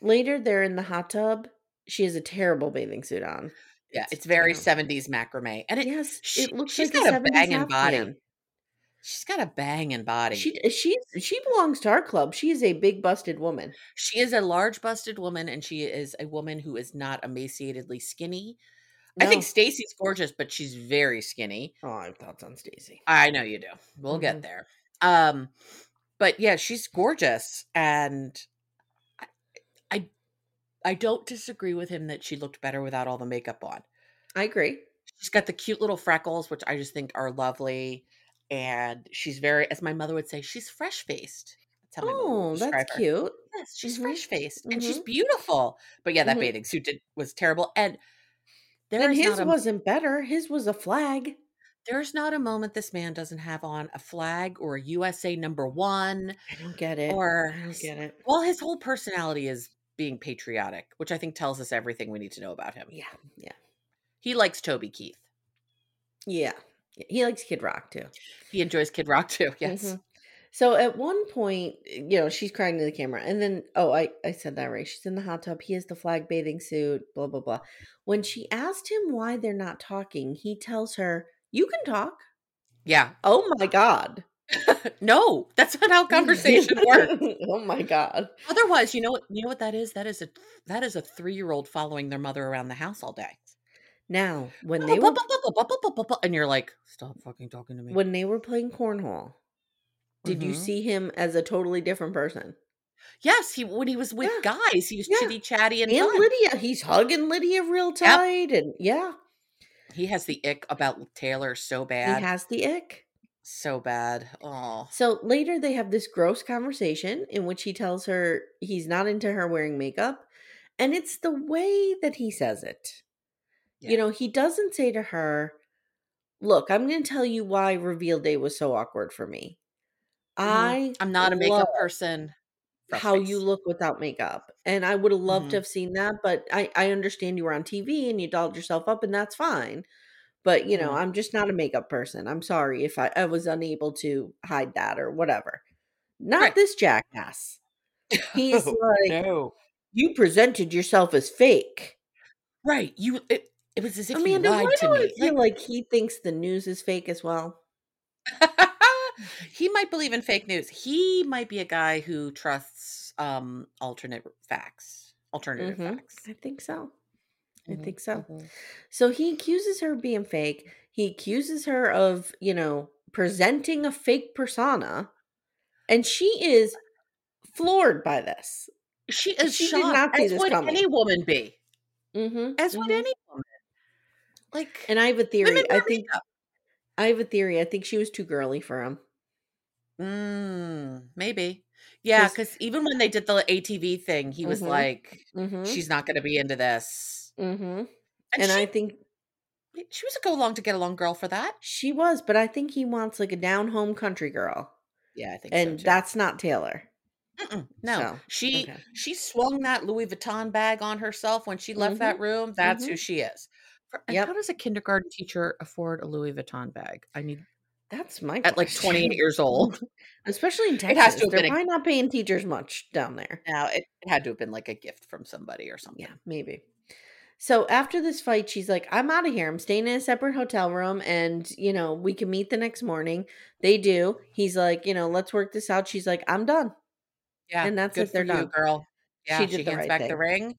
Speaker 1: Later, they're in the hot tub. She has a terrible bathing suit on.
Speaker 2: Yeah, it's very 70s macrame. And it
Speaker 1: Yes,
Speaker 2: she,
Speaker 1: it looks
Speaker 2: she's
Speaker 1: like
Speaker 2: got
Speaker 1: a
Speaker 2: a banging body.
Speaker 1: man.
Speaker 2: She's got a banging body.
Speaker 1: She she she belongs to our club. She is a big busted woman.
Speaker 2: She is a large busted woman and she is a woman who is not emaciatedly skinny. I think Stacy's gorgeous, but she's very skinny.
Speaker 1: Oh, I have thoughts on Stacy.
Speaker 2: I know you do. We'll
Speaker 1: Mhm.
Speaker 2: get there. Um but yeah, she's gorgeous and I, I I don't disagree with him that she looked better without all the makeup on.
Speaker 1: I agree.
Speaker 2: She's got the cute little freckles which I just think are lovely and she's very as my mother would say, she's fresh faced. That's how my mother would
Speaker 1: Oh, that's cute.
Speaker 2: Yes, she's
Speaker 1: Mhm.
Speaker 2: fresh faced and she's
Speaker 1: Mhm.
Speaker 2: beautiful. But yeah, that
Speaker 1: Mhm.
Speaker 2: bathing suit did, was terrible. And there
Speaker 1: And his
Speaker 2: a
Speaker 1: wasn't better. His was a flag.
Speaker 2: There's not a moment this man doesn't have on a flag or a USA number one
Speaker 1: I don't get it.
Speaker 2: or
Speaker 1: I don't get it.
Speaker 2: well, his whole personality is being patriotic, which I think tells us everything we need to know about him.
Speaker 1: Yeah, yeah,
Speaker 2: He likes Toby Keith.
Speaker 1: yeah. He likes Kid Rock too.
Speaker 2: He enjoys Kid Rock too. Yes.
Speaker 1: Mhm. So at one point, you know, she's crying to the camera, and then oh, I I said that right. She's in the hot tub. He has the flag bathing suit. Blah blah blah. When she asked him why they're not talking, he tells her, "You can talk."
Speaker 2: Yeah.
Speaker 1: Oh my god.
Speaker 2: no, that's not how conversation works.
Speaker 1: oh my god.
Speaker 2: Otherwise, you know what you know what that is? That is a that is a three year old following their mother around the house all day.
Speaker 1: Now, when they were
Speaker 2: and you're like, stop fucking talking to me.
Speaker 1: when they were playing cornhole, did you
Speaker 2: Mhm.
Speaker 1: see him as a totally different person?
Speaker 2: yes, he when he was with
Speaker 1: Yeah.
Speaker 2: guys, he was
Speaker 1: Yeah.
Speaker 2: chitty chatty and,
Speaker 1: And. Lydia, he's hugging Lydia real tight, and yeah,
Speaker 2: He has the ick about Taylor so bad,
Speaker 1: he has the ick.
Speaker 2: so bad. Oh,
Speaker 1: So later they have this gross conversation in which he tells her he's not into her wearing makeup. And it's the way that he says it.
Speaker 2: Yeah.
Speaker 1: You know, he doesn't say to her, Look, I'm going to tell you why reveal day was so awkward for me. Mm-hmm. I
Speaker 2: I'm not a
Speaker 1: love
Speaker 2: makeup person.
Speaker 1: How you look without makeup. And I would have loved to
Speaker 2: Mhm.
Speaker 1: have seen that, but I, I understand you were on TV and you dolled yourself up, and that's fine. But you know,
Speaker 2: Mhm.
Speaker 1: I'm just not a makeup person. I'm sorry if I, I was unable to hide that or whatever. Not
Speaker 2: Right.
Speaker 1: this jackass. He's
Speaker 2: Oh,
Speaker 1: like,
Speaker 2: no,
Speaker 1: you presented yourself as fake.
Speaker 2: right? You. It, it was as if
Speaker 1: Amanda, why
Speaker 2: lied
Speaker 1: do
Speaker 2: to
Speaker 1: I feel like he thinks the news is fake as well?
Speaker 2: he might believe in fake news. He might be a guy who trusts um alternate facts, alternative
Speaker 1: Mhm.
Speaker 2: facts.
Speaker 1: I think so. I
Speaker 2: Mhm,
Speaker 1: think so.
Speaker 2: mhm.
Speaker 1: So he accuses her of being fake. He accuses her of, you know, presenting a fake persona. And she is floored by this.
Speaker 2: She is
Speaker 1: She did
Speaker 2: shocked,
Speaker 1: not see
Speaker 2: as
Speaker 1: this
Speaker 2: would
Speaker 1: coming.
Speaker 2: any woman be.
Speaker 1: Mm-hmm.
Speaker 2: As would any woman. Like,
Speaker 1: And I have a theory. I think. I have a theory. I think she was too girly for him.
Speaker 2: Mm, maybe. Yeah, because even when they did the ATV thing, he was
Speaker 1: Mhm.
Speaker 2: like,
Speaker 1: Mm-hmm.
Speaker 2: "She's not going to be into this,"
Speaker 1: mm-hmm.
Speaker 2: and,
Speaker 1: And
Speaker 2: she,
Speaker 1: I think
Speaker 2: she was a go along to get along girl for that.
Speaker 1: she was, but I think he wants like a down home country girl.
Speaker 2: Yeah, I think
Speaker 1: And
Speaker 2: so
Speaker 1: that's not Taylor.
Speaker 2: Mm-mm, no,
Speaker 1: So,
Speaker 2: she
Speaker 1: okay.
Speaker 2: she swung that Louis Vuitton bag on herself when she left that room. That's who
Speaker 1: mhm.
Speaker 2: she is. For- and
Speaker 1: Yep.
Speaker 2: How does a kindergarten teacher afford a Louis Vuitton bag? I need
Speaker 1: That's my
Speaker 2: at like 28 years old.
Speaker 1: Especially in
Speaker 2: It has to
Speaker 1: Texas.
Speaker 2: have
Speaker 1: They're
Speaker 2: been a-
Speaker 1: probably not paying teachers much down there.
Speaker 2: now it, it had to have been like a gift from somebody or something.
Speaker 1: Yeah, maybe. So after this fight, she's like, I'm out of here. I'm staying in a separate hotel room and, you know, we can meet the next morning. They do. He's like, you know, let's work this out. She's like, I'm done.
Speaker 2: Yeah,
Speaker 1: And that's it, they're
Speaker 2: for you,
Speaker 1: done.
Speaker 2: girl. Yeah,
Speaker 1: She
Speaker 2: she,
Speaker 1: did the
Speaker 2: hands
Speaker 1: right
Speaker 2: back the ring.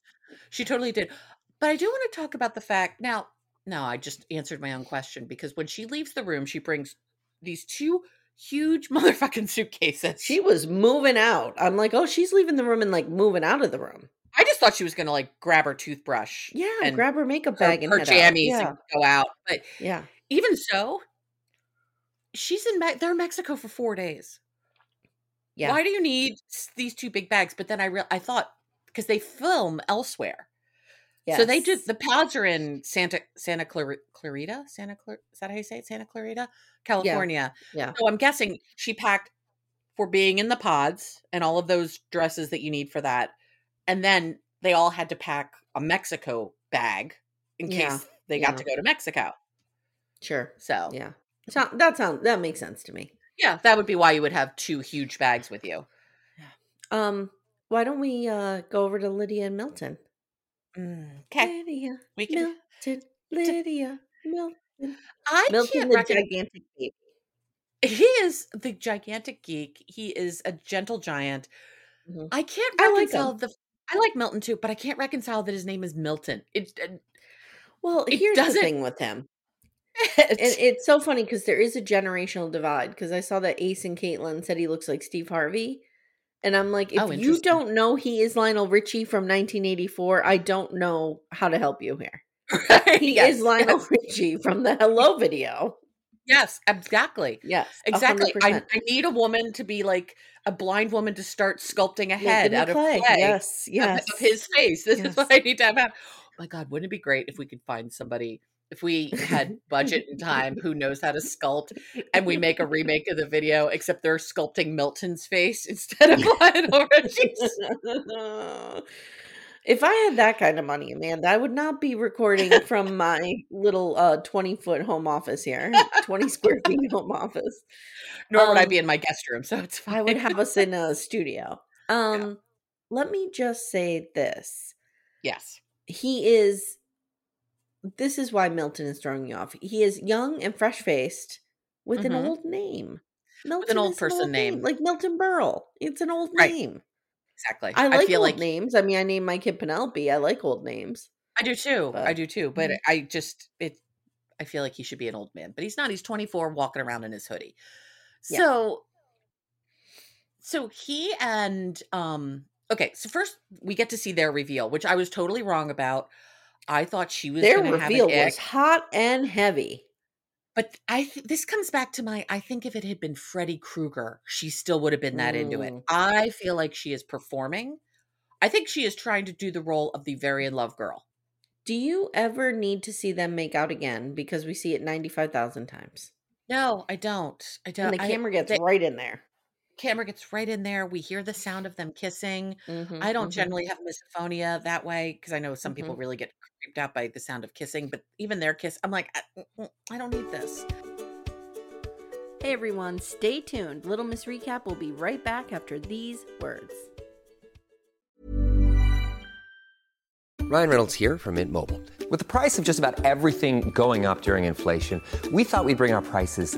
Speaker 2: She totally did. But I do want to talk about the fact now. No, I just answered my own question because when she leaves the room, she brings these two huge motherfucking suitcases.
Speaker 1: She was moving out. I'm like, oh, she's leaving the room and like moving out of the room.
Speaker 2: I just thought she was gonna like grab her toothbrush,
Speaker 1: Yeah,
Speaker 2: and
Speaker 1: grab her makeup
Speaker 2: her,
Speaker 1: bag and
Speaker 2: her
Speaker 1: head out.
Speaker 2: jammies
Speaker 1: Yeah,
Speaker 2: and go out. But
Speaker 1: yeah,
Speaker 2: even so, she's in Me- they're in Mexico for four days.
Speaker 1: yeah.
Speaker 2: Why do you need these two big bags? But then I real I thought because they film elsewhere. So they
Speaker 1: Yes.
Speaker 2: the pods are in Santa Santa Clara, Clarita, Santa Clara. Is that how you say it? Santa Clarita, California.
Speaker 1: Yeah.
Speaker 2: So I'm guessing she packed for being in the pods and all of those dresses that you need for that, and then they all had to pack a Mexico bag in case
Speaker 1: Yeah,
Speaker 2: they got
Speaker 1: yeah.
Speaker 2: to go to Mexico.
Speaker 1: Sure.
Speaker 2: So
Speaker 1: Yeah. So that sounds that makes sense to me.
Speaker 2: yeah, that would be why you would have two huge bags with you. Yeah.
Speaker 1: Um, why don't we uh go over to Lydia and Milton?
Speaker 2: Okay,
Speaker 1: Lydia,
Speaker 2: we can.
Speaker 1: Milton, Lydia, Milton.
Speaker 2: I
Speaker 1: Milton
Speaker 2: can't
Speaker 1: the
Speaker 2: recognize.
Speaker 1: gigantic baby.
Speaker 2: He is the gigantic geek. He is a gentle giant.
Speaker 1: Mhm.
Speaker 2: I can't
Speaker 1: I like
Speaker 2: reconcile
Speaker 1: him.
Speaker 2: the. I like Milton too, but I can't reconcile that his name is Milton. It, it,
Speaker 1: Well,
Speaker 2: It
Speaker 1: here's the
Speaker 2: doesn't-
Speaker 1: thing with him. And
Speaker 2: it's
Speaker 1: so funny because there is a generational divide. Because I saw that Ace and Caitlin said he looks like Steve Harvey. And I'm like, if
Speaker 2: Oh,
Speaker 1: you don't know he is Lionel Richie from 1984, I don't know how to help you here. He
Speaker 2: yes,
Speaker 1: is Lionel
Speaker 2: yes,
Speaker 1: Richie from the Hello video.
Speaker 2: yes, exactly,
Speaker 1: Yes,
Speaker 2: exactly. I,
Speaker 1: 100%.
Speaker 2: I need a woman to be like a blind woman to start sculpting a head out of
Speaker 1: clay.
Speaker 2: clay.
Speaker 1: Yes,
Speaker 2: of-
Speaker 1: yes.
Speaker 2: of his face. This is
Speaker 1: Yes.
Speaker 2: what I need to have. Oh my God, wouldn't it be great if we could find somebody, if we had budget and time, who knows how to sculpt, and we make a remake of the video, except they're sculpting Milton's face instead of Lionel Richie's.
Speaker 1: if I had that kind of money, Amanda, I would not be recording from my little uh 20 foot home office here, 20 square feet home office.
Speaker 2: Nor would I
Speaker 1: Um,
Speaker 2: be in my guest room, so it's fine.
Speaker 1: I would have us in a studio. Um, let me just say this.
Speaker 2: yes.
Speaker 1: He is this is why Milton is throwing you off. He is young and fresh faced with an
Speaker 2: Mhm.
Speaker 1: old name. Milton
Speaker 2: with
Speaker 1: an old
Speaker 2: person name.
Speaker 1: like Milton Berle. It's an old
Speaker 2: Right.
Speaker 1: name.
Speaker 2: Exactly.
Speaker 1: I like
Speaker 2: feel
Speaker 1: old
Speaker 2: like
Speaker 1: names. I mean, I named my kid Penelope. I like old names.
Speaker 2: I do too. I do too. But
Speaker 1: Mhm.
Speaker 2: I just it I feel like he should be an old man, but he's not. He's 24 walking around in his hoodie.
Speaker 1: Yeah.
Speaker 2: So so he and um okay, so first we get to see their reveal, which I was totally wrong about. I thought she was
Speaker 1: Their reveal was hot and heavy.
Speaker 2: but I th- this comes back to my I think if it had been Freddy Krueger, she still would have been that into it.
Speaker 1: Mm.
Speaker 2: I feel like she is performing. I think she is trying to do the role of the very in love girl.
Speaker 1: Do you ever need to see them make out again? Because we see it 95,000 times.
Speaker 2: No, I don't. I don't.
Speaker 1: And the
Speaker 2: I-
Speaker 1: camera gets
Speaker 2: the
Speaker 1: right in there.
Speaker 2: Camera gets right in there. We hear the sound of them kissing.
Speaker 1: Mhm,
Speaker 2: I don't
Speaker 1: mhm.
Speaker 2: generally have misophonia that way because I know some people
Speaker 1: Mhm.
Speaker 2: really get creeped out by the sound of kissing, but even their kiss, I'm like, I, mm, mm, I don't need this.
Speaker 1: Hey everyone, stay tuned. Little Miss Recap will be right back after these words.
Speaker 3: Ryan Reynolds here from Mint Mobile. With the price of just about everything going up during inflation, we thought we'd bring our prices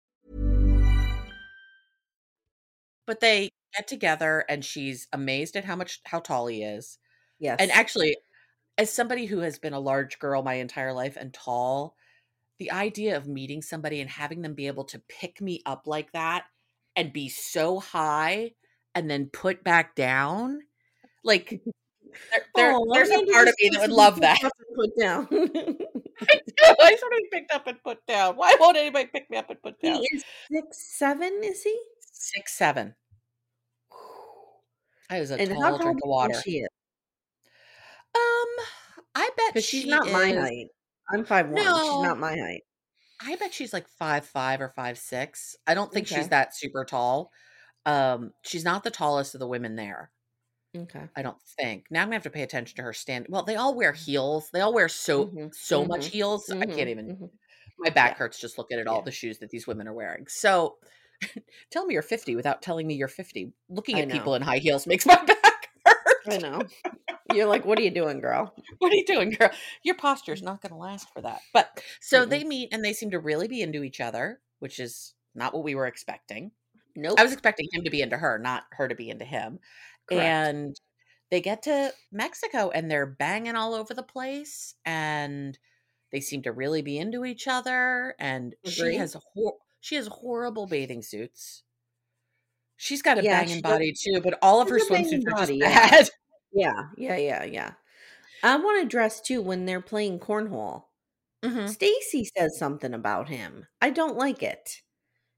Speaker 2: But they get together and she's amazed at how much how tall he is.
Speaker 1: Yes.
Speaker 2: And actually, as somebody who has been a large girl my entire life and tall, the idea of meeting somebody and having them be able to pick me up like that and be so high and then put back down, like there, there- oh,
Speaker 1: Aw,
Speaker 2: there's a part of me that would love that.
Speaker 1: Put down.
Speaker 2: I sort of picked up and put down. Why won't anybody pick me up and put down?
Speaker 1: he is six seven, is he?
Speaker 2: Six seven. I was a
Speaker 1: and
Speaker 2: tall drink of water.
Speaker 1: she is?
Speaker 2: Um, I bet
Speaker 1: Because she's
Speaker 2: she
Speaker 1: not my height. I'm five one. She's not my height.
Speaker 2: I bet she's like five five or five six. I don't think
Speaker 1: Okay.
Speaker 2: she's that super tall. Um, she's not the tallest of the women there.
Speaker 1: Okay.
Speaker 2: I don't think. Now I'm gonna have to pay attention to her stand. Well, they all wear heels. They all wear so
Speaker 1: Mhm,
Speaker 2: so much
Speaker 1: mhm,
Speaker 2: heels. I
Speaker 1: Mhm,
Speaker 2: can't even.
Speaker 1: mhm.
Speaker 2: My back
Speaker 1: Yeah.
Speaker 2: hurts just looking at all
Speaker 1: Yeah.
Speaker 2: the shoes that these women are wearing. So, tell me you're 50 without telling me you're 50. Looking at people in high heels makes my back hurt.
Speaker 1: I know. You're like, what are you doing, girl?
Speaker 2: what are you doing, girl? Your posture is mm. not going to last for that. But so
Speaker 1: Mm-mm.
Speaker 2: they meet and they seem to really be into each other, which is not what we were expecting.
Speaker 1: Nope.
Speaker 2: I was expecting him to be into her, not her to be into him.
Speaker 1: Correct.
Speaker 2: And they get to Mexico and they're banging all over the place and they seem to really be into each other and she
Speaker 1: Agree.
Speaker 2: has hor- She has horrible bathing suits. She's got a
Speaker 1: Yeah,
Speaker 2: banging
Speaker 1: she does-
Speaker 2: body too, but all of her
Speaker 1: She's a banging
Speaker 2: swimsuits are just
Speaker 1: body, yeah.
Speaker 2: bad.
Speaker 1: Yeah, yeah, yeah, yeah. I want to dress too when they're playing cornhole.
Speaker 2: Mhm.
Speaker 1: Stacy says something about him. I don't like it.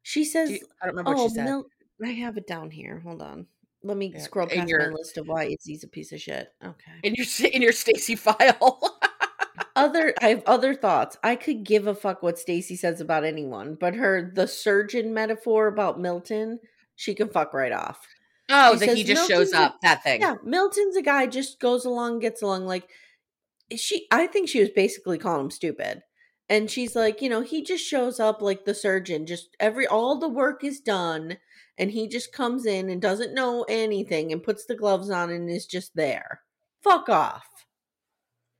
Speaker 1: She says,
Speaker 2: you- I don't remember what
Speaker 1: "Oh,
Speaker 2: she said.
Speaker 1: Mil- I have it down here. Hold on. Let me
Speaker 2: Yeah,
Speaker 1: scroll past
Speaker 2: your-
Speaker 1: my list of why Izzy's a piece of shit. Okay.
Speaker 2: in your in your Stacy file.
Speaker 1: Other, I have other thoughts. I could give a fuck what Stacy says about anyone, but her the surgeon metaphor about Milton, she can fuck right off.
Speaker 2: oh,
Speaker 1: She
Speaker 2: that he just shows up. That thing.
Speaker 1: Yeah, Milton's a guy just goes along, gets along. Like she, I think she was basically calling him stupid, and she's like, you know, he just shows up like the surgeon. Just every all the work is done, and he just comes in and doesn't know anything and puts the gloves on and is just there. Fuck off.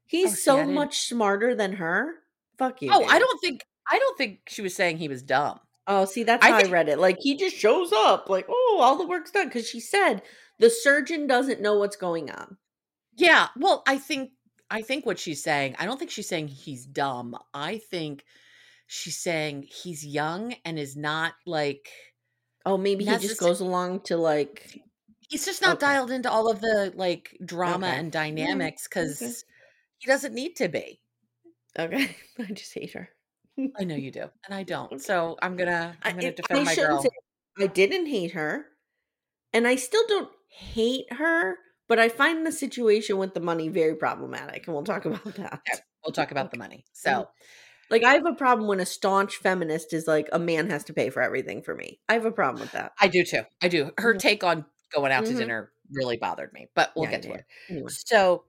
Speaker 1: He's
Speaker 2: Oh,
Speaker 1: so much smarter than her. Fuck you.
Speaker 2: Oh, I don't think I don't think she was saying he was dumb.
Speaker 1: Oh, see, that's
Speaker 2: I
Speaker 1: how I, read it. Like he just shows up, like, oh, all the work's done. Because she said the surgeon doesn't know what's going on.
Speaker 2: Yeah. Well, I think I think what she's saying, I don't think she's saying he's dumb. I think she's saying he's young and is not like
Speaker 1: Oh, maybe he just goes along to like.
Speaker 2: he's just not
Speaker 1: Okay.
Speaker 2: dialed into all of the like drama
Speaker 1: Okay.
Speaker 2: and dynamics because
Speaker 1: okay.
Speaker 2: He doesn't need to be.
Speaker 1: Okay, I just hate her.
Speaker 2: I know you do, and I don't. So I'm gonna I'm gonna
Speaker 1: I-
Speaker 2: defend
Speaker 1: I
Speaker 2: my girl.
Speaker 1: say- I didn't hate her, and I still don't hate her. But I find the situation with the money very problematic, and we'll talk about that.
Speaker 2: Okay, We'll talk about the money. So
Speaker 1: Like, I have a problem when a staunch feminist is like, a man has to pay for everything for me. I have a problem with that.
Speaker 2: I do too. I do. Her
Speaker 1: Mhm.
Speaker 2: take on going out to
Speaker 1: Mhm.
Speaker 2: dinner really bothered me, but we'll
Speaker 1: Yeah,
Speaker 2: get to it.
Speaker 1: Anyway.
Speaker 2: So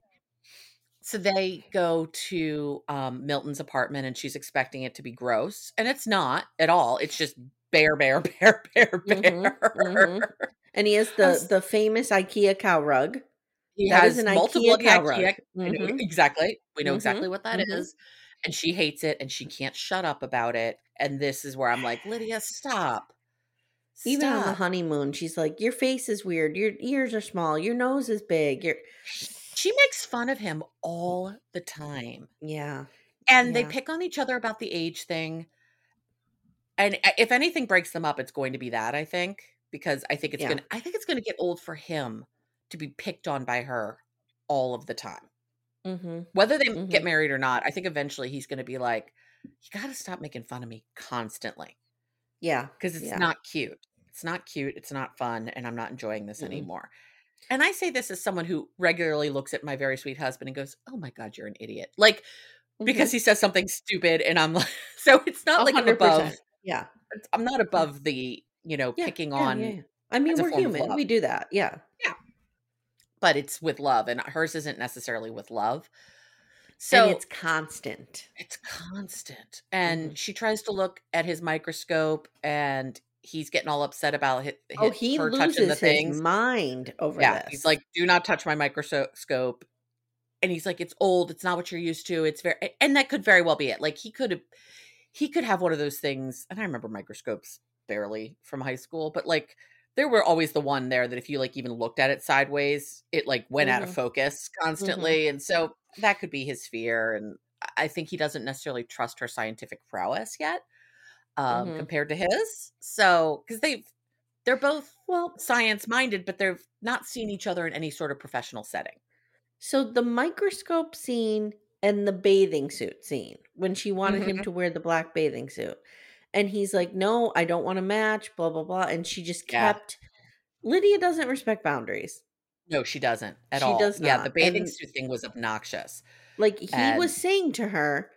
Speaker 2: so they go to um Milton's apartment and she's expecting it to be gross. And it's not at all. It's just bear, bear, bear, bear, bear.
Speaker 1: Mhm, mhm. And he has the
Speaker 2: Us-
Speaker 1: the famous IKEA cow rug.
Speaker 2: He
Speaker 1: That
Speaker 2: has
Speaker 1: is an
Speaker 2: multiple
Speaker 1: IKEA cow
Speaker 2: IKEA.
Speaker 1: rug. Mhm.
Speaker 2: exactly. We know
Speaker 1: Mhm,
Speaker 2: exactly what that is,
Speaker 1: mhm.
Speaker 2: And she hates it and she can't shut up about it. And this is where I'm like, Lydia, stop.
Speaker 1: Even on the honeymoon, she's like, "Your face is weird. Your ears are small. Your nose is big. Your
Speaker 2: She makes fun of him all the time.
Speaker 1: yeah,
Speaker 2: and they pick on each other about the age thing and if anything breaks them up it's going to be that i think because i think it's
Speaker 1: Yeah.
Speaker 2: gonna i think it's gonna get old for him to be picked on by her all of the time
Speaker 1: mm-hmm.
Speaker 2: whether they
Speaker 1: Mhm.
Speaker 2: get married or not i think eventually he's gonna be like you gotta stop making fun of me constantly
Speaker 1: yeah,
Speaker 2: because it's
Speaker 1: Yeah.
Speaker 2: not cute it's not cute it's not fun and i'm not enjoying this
Speaker 1: Mm-mm.
Speaker 2: anymore and i say this as someone who regularly looks at my very sweet husband and goes oh my god you're an idiot like
Speaker 1: Mm-hmm.
Speaker 2: because he says something stupid and i'm like so it's not like i'm above
Speaker 1: yeah,
Speaker 2: i'm not above the you know
Speaker 1: yeah,
Speaker 2: picking
Speaker 1: yeah,
Speaker 2: on
Speaker 1: yeah. I mean, we're human. We do that. Yeah, yeah.
Speaker 2: but it's with love and hers isn't necessarily with love so
Speaker 1: and it's constant.
Speaker 2: it's constant and
Speaker 1: Mhm.
Speaker 2: she tries to look at his microscope and he's getting all upset about it
Speaker 1: Oh, he
Speaker 2: her touching the
Speaker 1: loses
Speaker 2: things
Speaker 1: his mind over
Speaker 2: yeah
Speaker 1: this.
Speaker 2: he's like do not touch my microscope and he's like it's old it's not what you're used to it's very and that could very well be it like he could have he could have one of those things and i remember microscopes barely from high school but like there were always the one there that if you like even looked at it sideways it like went out of
Speaker 1: Mhm.
Speaker 2: focus constantly and so that could be his fear and i think he doesn't necessarily trust her scientific prowess yet um
Speaker 1: Mhm.
Speaker 2: compared to his so because they've they're both
Speaker 1: well,
Speaker 2: science minded, but they've not seen each other in any sort of professional setting.
Speaker 1: so the microscope scene and the bathing suit scene when she wanted him
Speaker 2: Mhm.
Speaker 1: to wear the black bathing suit, and he's like, "No, I don't want to match." Blah blah blah, and she just
Speaker 2: Yeah.
Speaker 1: kept. Lydia doesn't respect boundaries.
Speaker 2: No, she doesn't at
Speaker 1: She
Speaker 2: all.
Speaker 1: does
Speaker 2: Yeah, the bathing
Speaker 1: and-
Speaker 2: suit thing was obnoxious.
Speaker 1: Like he
Speaker 2: And-
Speaker 1: was saying to her,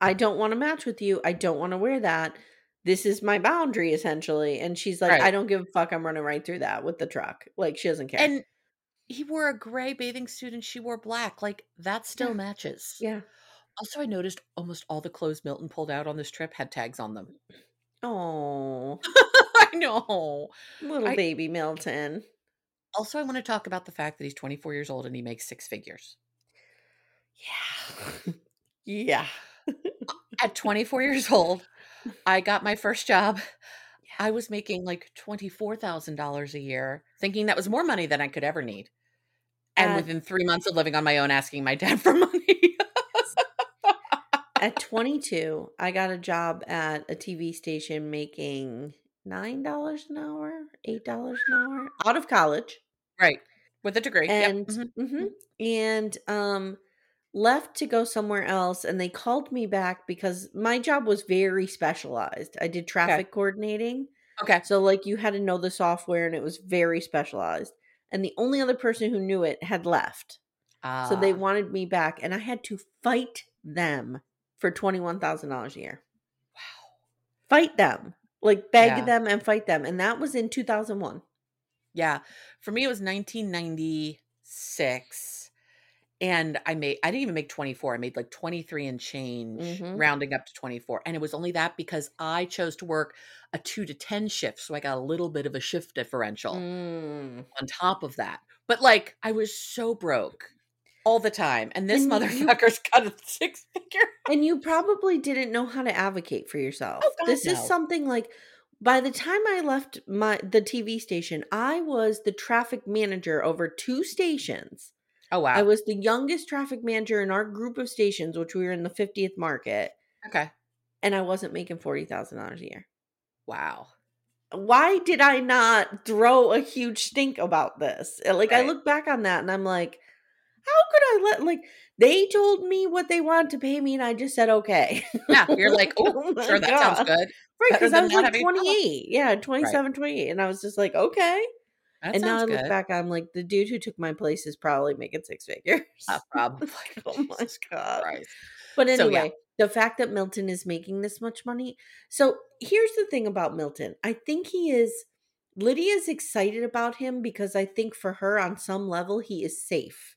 Speaker 1: I don't want to match with you. I don't want to wear that. This is my boundary essentially. And she's like,
Speaker 2: Right.
Speaker 1: I don't give a fuck. I'm running right through that with the truck. Like she doesn't care.
Speaker 2: And he wore a gray bathing suit and she wore black. Like that still
Speaker 1: Yeah.
Speaker 2: matches.
Speaker 1: yeah.
Speaker 2: Also, I noticed almost all the clothes Milton pulled out on this trip had tags on them.
Speaker 1: Oh,
Speaker 2: I know.
Speaker 1: little
Speaker 2: I-
Speaker 1: baby Milton.
Speaker 2: Also, I want to talk about the fact that he's 24 years old and he makes six figures.
Speaker 1: Yeah. yeah.
Speaker 2: At 24 years old, I got my first job. I was making like $24,000 a year, thinking that was more money than I could ever need. And within three months of living on my own, asking my dad for money.
Speaker 1: At 22, I got a job at a TV station making $9 an hour, $8 an hour out of college.
Speaker 2: right. With a degree.
Speaker 1: and
Speaker 2: yep. mhm.
Speaker 1: mhm, and um left to go somewhere else and they called me back because my job was very specialized i did traffic coordinating
Speaker 2: Okay.
Speaker 1: so like you had to know the software and it was very specialized and the only other person who knew it had left so they
Speaker 2: Ah,
Speaker 1: wanted me back and i had to fight them for $21000 a year
Speaker 2: wow.
Speaker 1: fight them like beg
Speaker 2: Yeah.
Speaker 1: them and fight them and that was in 2001
Speaker 2: Yeah. For me, it was 1996. And I made, I didn't even make 24. I made like 23 and change,
Speaker 1: Mhm.
Speaker 2: rounding up to 24. And it was only that because I chose to work a two to 10 shift. So I got a little bit of a shift differential
Speaker 1: Mm.
Speaker 2: on top of that. But like, I was so broke all the time. And this
Speaker 1: And you-
Speaker 2: motherfucker's got a six figure.
Speaker 1: And you probably didn't know how to advocate for yourself.
Speaker 2: Oh, God,
Speaker 1: this is something like by the time I left my the TV station, I was the traffic manager over two stations.
Speaker 2: Oh, wow.
Speaker 1: I was the youngest traffic manager in our group of stations, which we were in the 50th market,
Speaker 2: okay.
Speaker 1: and I wasn't making $40,000 a year.
Speaker 2: Wow.
Speaker 1: Why did I not throw a huge stink about this? Uh, Like I look back on that and I'm like, how could I let like they told me what they wanted to pay me and I just said okay.
Speaker 2: Yeah. You're like, oh, sure, that sounds
Speaker 1: God.
Speaker 2: good.
Speaker 1: Right, because I was like
Speaker 2: having a job.
Speaker 1: 28. Yeah, 27, 28. And I was just like, okay.
Speaker 2: That
Speaker 1: and now I look
Speaker 2: good.
Speaker 1: back, I'm like, the dude who took my place is probably making six figures.
Speaker 2: Uh, probably.
Speaker 1: oh my God.
Speaker 2: Christ.
Speaker 1: But
Speaker 2: So, yeah.
Speaker 1: anyway, the fact that Milton is making this much money. So here's the thing about Milton. I think he is Lydia's excited about him because I think for her on some level he is safe.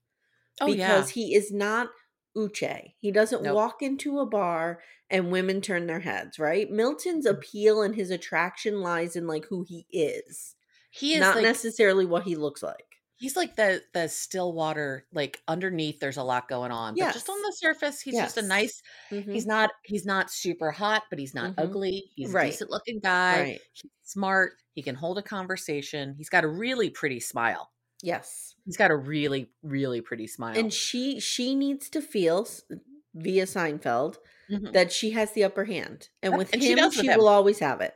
Speaker 2: Oh, yeah.
Speaker 1: because he is not Uche. He doesn't
Speaker 2: Nope.
Speaker 1: walk into a bar and women turn their heads, right? Milton's
Speaker 2: Mm.
Speaker 1: appeal and his attraction lies in like who he is,
Speaker 2: He is
Speaker 1: not
Speaker 2: like
Speaker 1: necessarily what he looks like.
Speaker 2: he's like the the still water. Like underneath, there's a lot going on, but just on the surface, he's just a
Speaker 1: Yes.
Speaker 2: nice.
Speaker 1: Mhm.
Speaker 2: He's not he's not super hot, but he's not
Speaker 1: Mhm.
Speaker 2: ugly. He's
Speaker 1: Right.
Speaker 2: a decent looking guy.
Speaker 1: right.
Speaker 2: He's smart. He can hold a conversation. He's got a really pretty smile.
Speaker 1: Yes.
Speaker 2: He's got a really really pretty smile.
Speaker 1: And she she needs to feel via Seinfeld
Speaker 2: Mhm.
Speaker 1: that she has the upper hand. And with
Speaker 2: and she
Speaker 1: him,
Speaker 2: does
Speaker 1: she,
Speaker 2: with him.
Speaker 1: will always have it.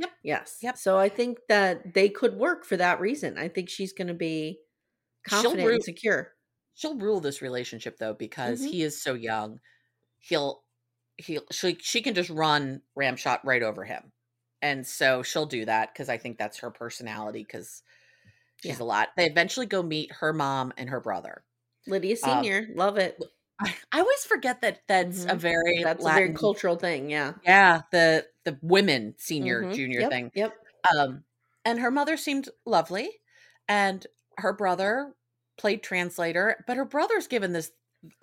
Speaker 2: Yep.
Speaker 1: Yes.
Speaker 2: Yep.
Speaker 1: So I think that they could work for that reason. I think she's going to be
Speaker 2: She'll
Speaker 1: confident and secure.
Speaker 2: she'll rule this relationship though because
Speaker 1: Mhm.
Speaker 2: he is so young. He'll he'll she she can just run ramshot right over him. And so she'll do that because I think that's her personality because she's
Speaker 1: Yeah.
Speaker 2: a lot. They eventually go meet her mom and her brother.
Speaker 1: Lydia
Speaker 2: Um,
Speaker 1: Senior, love it.
Speaker 2: I, I always forget that that's a
Speaker 1: Mhm.
Speaker 2: very
Speaker 1: That's a very cultural thing. Yeah.
Speaker 2: Yeah, the the women senior
Speaker 1: Mhm.
Speaker 2: junior
Speaker 1: Yep,
Speaker 2: thing.
Speaker 1: Yep.
Speaker 2: Um, and her mother seemed lovely, and her brother played translator, but her brother's given this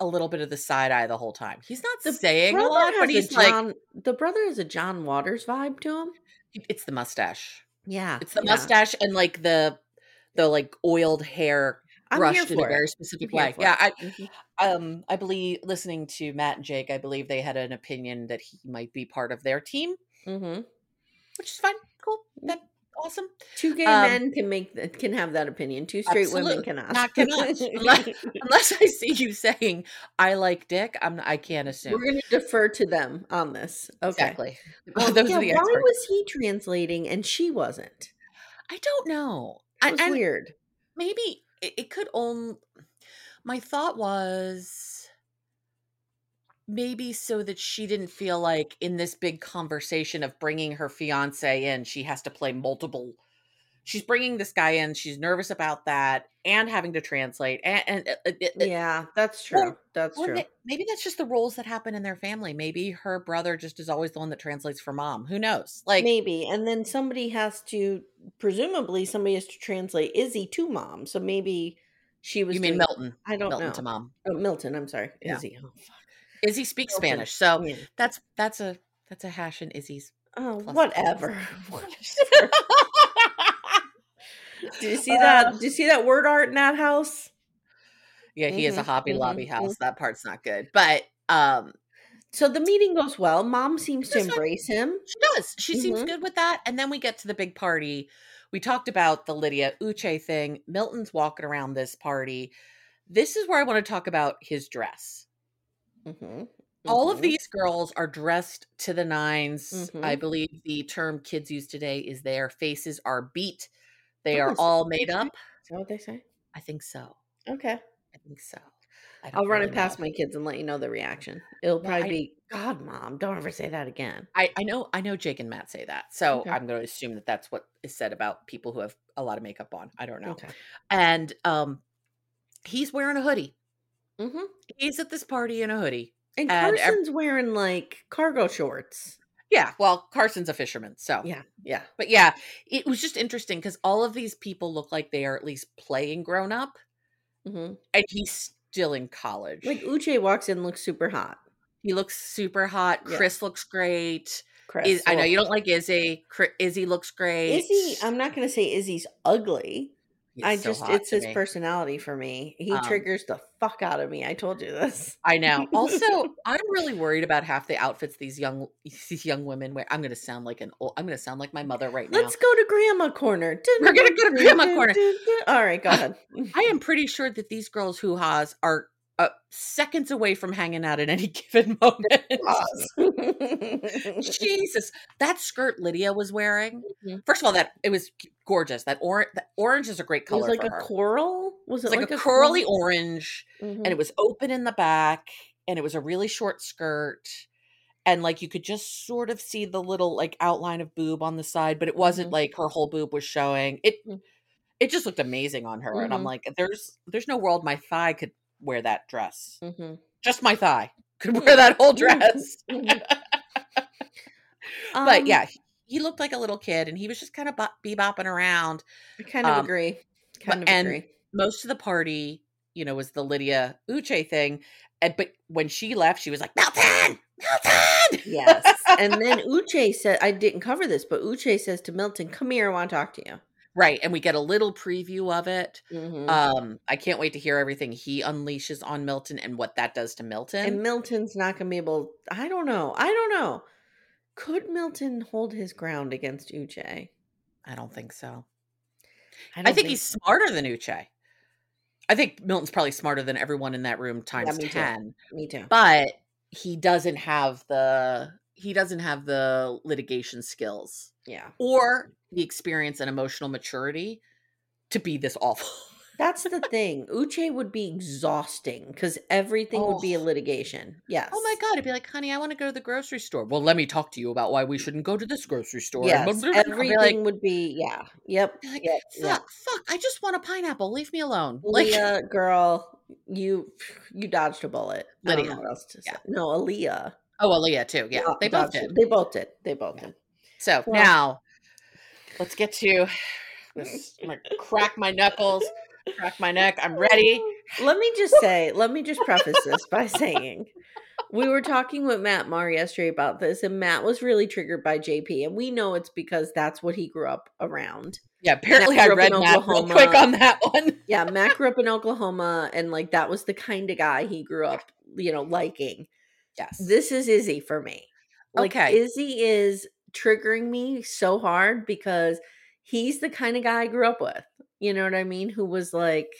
Speaker 2: a little bit of the side eye the whole time. He's not
Speaker 1: The
Speaker 2: saying a lot, but
Speaker 1: a
Speaker 2: he's like,
Speaker 1: the brother has a John Waters vibe to him.
Speaker 2: it's the mustache.
Speaker 1: Yeah.
Speaker 2: It's the
Speaker 1: yeah.
Speaker 2: mustache and like the the like oiled hair
Speaker 1: I'm here
Speaker 2: brushed in a
Speaker 1: for it.
Speaker 2: very specific way. Yeah. I
Speaker 1: Mhm.
Speaker 2: um I believe listening to Matt and Jake, I believe they had an opinion that he might be part of their team,
Speaker 1: Mhm.
Speaker 2: which is fine. Cool. That awesome.
Speaker 1: Two gay
Speaker 2: Um,
Speaker 1: men can make that can have that opinion. Two straight women cannot.
Speaker 2: not cannot. Unless- Unless I see you saying I like dick, I'm I can't assume.
Speaker 1: We're going to defer to them on this. Okay.
Speaker 2: Exactly.
Speaker 1: Well,
Speaker 2: Those
Speaker 1: yeah,
Speaker 2: are the
Speaker 1: why was he translating and she wasn't?
Speaker 2: I don't know.
Speaker 1: It was
Speaker 2: and
Speaker 1: weird.
Speaker 2: maybe it, it could only my thought was maybe so that she didn't feel like in this big conversation of bringing her fiance in she has to play multiple she's bringing this guy in she's nervous about that and having to translate and, and uh, uh,
Speaker 1: Yeah, that's true. That's
Speaker 2: or
Speaker 1: true.
Speaker 2: maybe that's just the roles that happen in their family maybe her brother just is always the one that translates for mom who knows like
Speaker 1: maybe. And then somebody has to presumably somebody has to translate Izzy to mom. So maybe she was
Speaker 2: you mean
Speaker 1: doing-
Speaker 2: milton
Speaker 1: I don't know.
Speaker 2: milton
Speaker 1: know.
Speaker 2: to mom
Speaker 1: Oh, Milton, I'm sorry.
Speaker 2: Yeah.
Speaker 1: Izzy. Oh, fuck.
Speaker 2: izzy speaks
Speaker 1: Milton.
Speaker 2: spanish so
Speaker 1: Yeah.
Speaker 2: that's that's a that's a hash in izzy's
Speaker 1: Oh, whatever. Do you see that? Do you see that word art in that house?
Speaker 2: Yeah, he is a Hobby
Speaker 1: mhm,
Speaker 2: Lobby house. That part's not good. But um
Speaker 1: So the meeting goes well. Mom seems to embrace him.
Speaker 2: she does. She seems
Speaker 1: Mhm.
Speaker 2: good with that. And then we get to the big party. We talked about the Lydia Uche thing. Milton's walking around this party. This is where I want to talk about his dress.
Speaker 1: hmm
Speaker 2: All of
Speaker 1: Mhm.
Speaker 2: these girls are dressed to the 9s I believe the term kids use today is their faces are beat. They are all made up.
Speaker 1: Is that what they say?
Speaker 2: I think so.
Speaker 1: Okay.
Speaker 2: I think so. I
Speaker 1: I'll run
Speaker 2: really
Speaker 1: it past
Speaker 2: know.
Speaker 1: my kids and let you know the reaction. It'll probably
Speaker 2: I
Speaker 1: be, God, mom, don't ever say that again.
Speaker 2: I, I know I know Jake and Matt say that. So
Speaker 1: Okay.
Speaker 2: I'm going to assume that that's what is said about people who have a lot of makeup on. I don't know.
Speaker 1: Okay.
Speaker 2: And um he's wearing a hoodie.
Speaker 1: Mm-hmm.
Speaker 2: He's at this party in a hoodie.
Speaker 1: And
Speaker 2: And
Speaker 1: Carson's wearing like cargo shorts.
Speaker 2: Yeah, well, Carson's a fisherman. So
Speaker 1: Yeah. Yeah.
Speaker 2: But yeah, it was just interesting because all of these people look like they are at least playing grown up,
Speaker 1: hmm
Speaker 2: and he's still in college.
Speaker 1: Like Uche walks in, looks super hot.
Speaker 2: he looks super hot.
Speaker 1: Yeah.
Speaker 2: Chris looks great.
Speaker 1: Chris.
Speaker 2: Iz- I know you don't like Izzy. Chri- Izzy looks great.
Speaker 1: Izzy, I'm not going to say Izzy's ugly. I
Speaker 2: so
Speaker 1: just it's his
Speaker 2: me.
Speaker 1: personality for me. He
Speaker 2: Um,
Speaker 1: triggers the fuck out of me. I told you this.
Speaker 2: I know. Also, I'm really worried about half the outfits these young these young women wear. I'm going to sound like an old. I'm going to sound like my mother right now.
Speaker 1: Let's go to grandma corner.
Speaker 2: We're gonna go to grandma corner.
Speaker 1: All right, go ahead.
Speaker 2: I am pretty sure that these girls hoo ha's are uh, seconds away from hanging out at any given moment. Jesus, that skirt Lydia was wearing.
Speaker 1: Mhm.
Speaker 2: First of all, that it was gorgeous. That orange, that orange is a great color.
Speaker 1: It was like a
Speaker 2: her.
Speaker 1: coral. Was
Speaker 2: It
Speaker 1: it
Speaker 2: was like, a, curly orange,
Speaker 1: Mhm.
Speaker 2: and it was open in the back, and it was a really short skirt, and like you could just sort of see the little like outline of boob on the side, but it wasn't
Speaker 1: Mhm.
Speaker 2: like her whole boob was showing. It
Speaker 1: Mm.
Speaker 2: it just looked amazing on her, and I'm
Speaker 1: Mhm.
Speaker 2: like, there's there's no world my thigh could wear that dress.
Speaker 1: Mhm.
Speaker 2: Just my thigh could wear that whole
Speaker 1: Mhm.
Speaker 2: dress.
Speaker 1: Mhm.
Speaker 2: but
Speaker 1: Um,
Speaker 2: yeah, he- he looked like a little kid, and he was just kind of bop- bebopping around.
Speaker 1: I kind of
Speaker 2: um,
Speaker 1: agree. Kind of
Speaker 2: and
Speaker 1: agree.
Speaker 2: most of the party, you know, was the Lydia Uche thing. And but when she left, she was like, Milton, Milton.
Speaker 1: Yes. and then Uche said, I didn't cover this, but Uche says to Milton, Come here, I want to talk to you.
Speaker 2: Right. And we get a little preview of it.
Speaker 1: Mhm.
Speaker 2: Um, I can't wait to hear everything he unleashes on Milton and what that does to Milton.
Speaker 1: and Milton's not going to be able, I don't know. I don't know. Could Milton hold his ground against Uche?
Speaker 2: I don't think so.
Speaker 1: I,
Speaker 2: I,
Speaker 1: don't
Speaker 2: think, he's smarter than Uche. I think Milton's probably smarter than everyone in that room times
Speaker 1: me too.
Speaker 2: 10.
Speaker 1: Me too.
Speaker 2: But he doesn't have the he doesn't have the litigation skills.
Speaker 1: yeah.
Speaker 2: or the experience and emotional maturity to be this awful.
Speaker 1: That's the thing. Uche would be exhausting because everything would be a
Speaker 2: Oh.
Speaker 1: litigation. Yes.
Speaker 2: Oh my god, it'd be like, honey, I want to go to the grocery store. Well, let me talk to you about why we shouldn't go to this grocery store.
Speaker 1: Yes.
Speaker 2: blah. Be
Speaker 1: Everything
Speaker 2: like,
Speaker 1: would be, yeah. Yep.
Speaker 2: like,
Speaker 1: yep.
Speaker 2: fuck,
Speaker 1: yep.
Speaker 2: fuck, I just want a pineapple. Leave me alone. Like
Speaker 1: Leah, girl, you you dodged a bullet. I don't
Speaker 2: Lydia.
Speaker 1: know what else to say.
Speaker 2: Yeah.
Speaker 1: No, Aaliyah.
Speaker 2: Oh, Aaliyah too. Yeah.
Speaker 1: do-
Speaker 2: They both did.
Speaker 1: They both did. They both
Speaker 2: Yeah.
Speaker 1: did.
Speaker 2: So
Speaker 1: Well-
Speaker 2: now let's get to this. I'm gonna crack my knuckles, crack my neck. I'm ready.
Speaker 1: Let me just say, let me just preface this by saying we were talking with Matt Marr yesterday about this, and Matt was really triggered by JP, and we know it's because that's what he grew up around.
Speaker 2: Yeah, apparently
Speaker 1: Matt
Speaker 2: I
Speaker 1: grew up in
Speaker 2: read Matt real quick on that one.
Speaker 1: Yeah, Matt grew up in Oklahoma, and like that was the kind of guy he grew up, you know, liking.
Speaker 2: Yes.
Speaker 1: This is Izzy for me. Like
Speaker 2: Okay.
Speaker 1: Izzy is triggering me so hard because he's the kind of guy I grew up with. You know what I mean? Who was like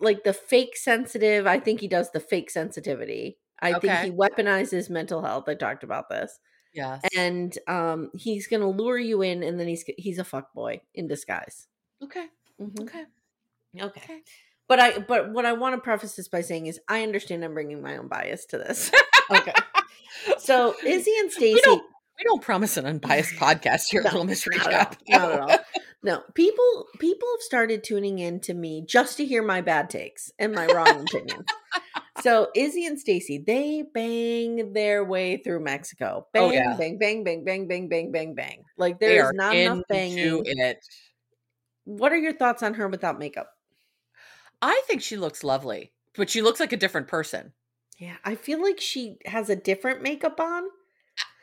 Speaker 1: like the fake sensitive. I think he does the fake sensitivity. I think he weaponizes mental health. I talked about this.
Speaker 2: yes.
Speaker 1: And um he's going to lure you in and then he's he's a fuck boy in disguise.
Speaker 2: okay.
Speaker 1: Mhm.
Speaker 2: Okay.
Speaker 1: Okay.
Speaker 2: Okay.
Speaker 1: But I but what I want to preface this by saying is I understand I'm bringing my own bias to this. okay. So Izzy and Stacy
Speaker 2: we don't we don't promise an unbiased podcast here at
Speaker 1: No,
Speaker 2: Little Mystery
Speaker 1: not at
Speaker 2: Recap.
Speaker 1: all, not at all. No, people people have started tuning in to me just to hear my bad takes and my wrong opinions. So Izzy and Stacy, they bang their way through Mexico. Oh, bang,
Speaker 2: Oh, yeah.
Speaker 1: bang, bang, bang, bang, bang, bang, bang, bang. Like there's
Speaker 2: are
Speaker 1: not enough banging.
Speaker 2: it.
Speaker 1: What are your thoughts on her without makeup?
Speaker 2: I think she looks lovely, but she looks like a different person.
Speaker 1: Yeah, I feel like she has a different makeup on.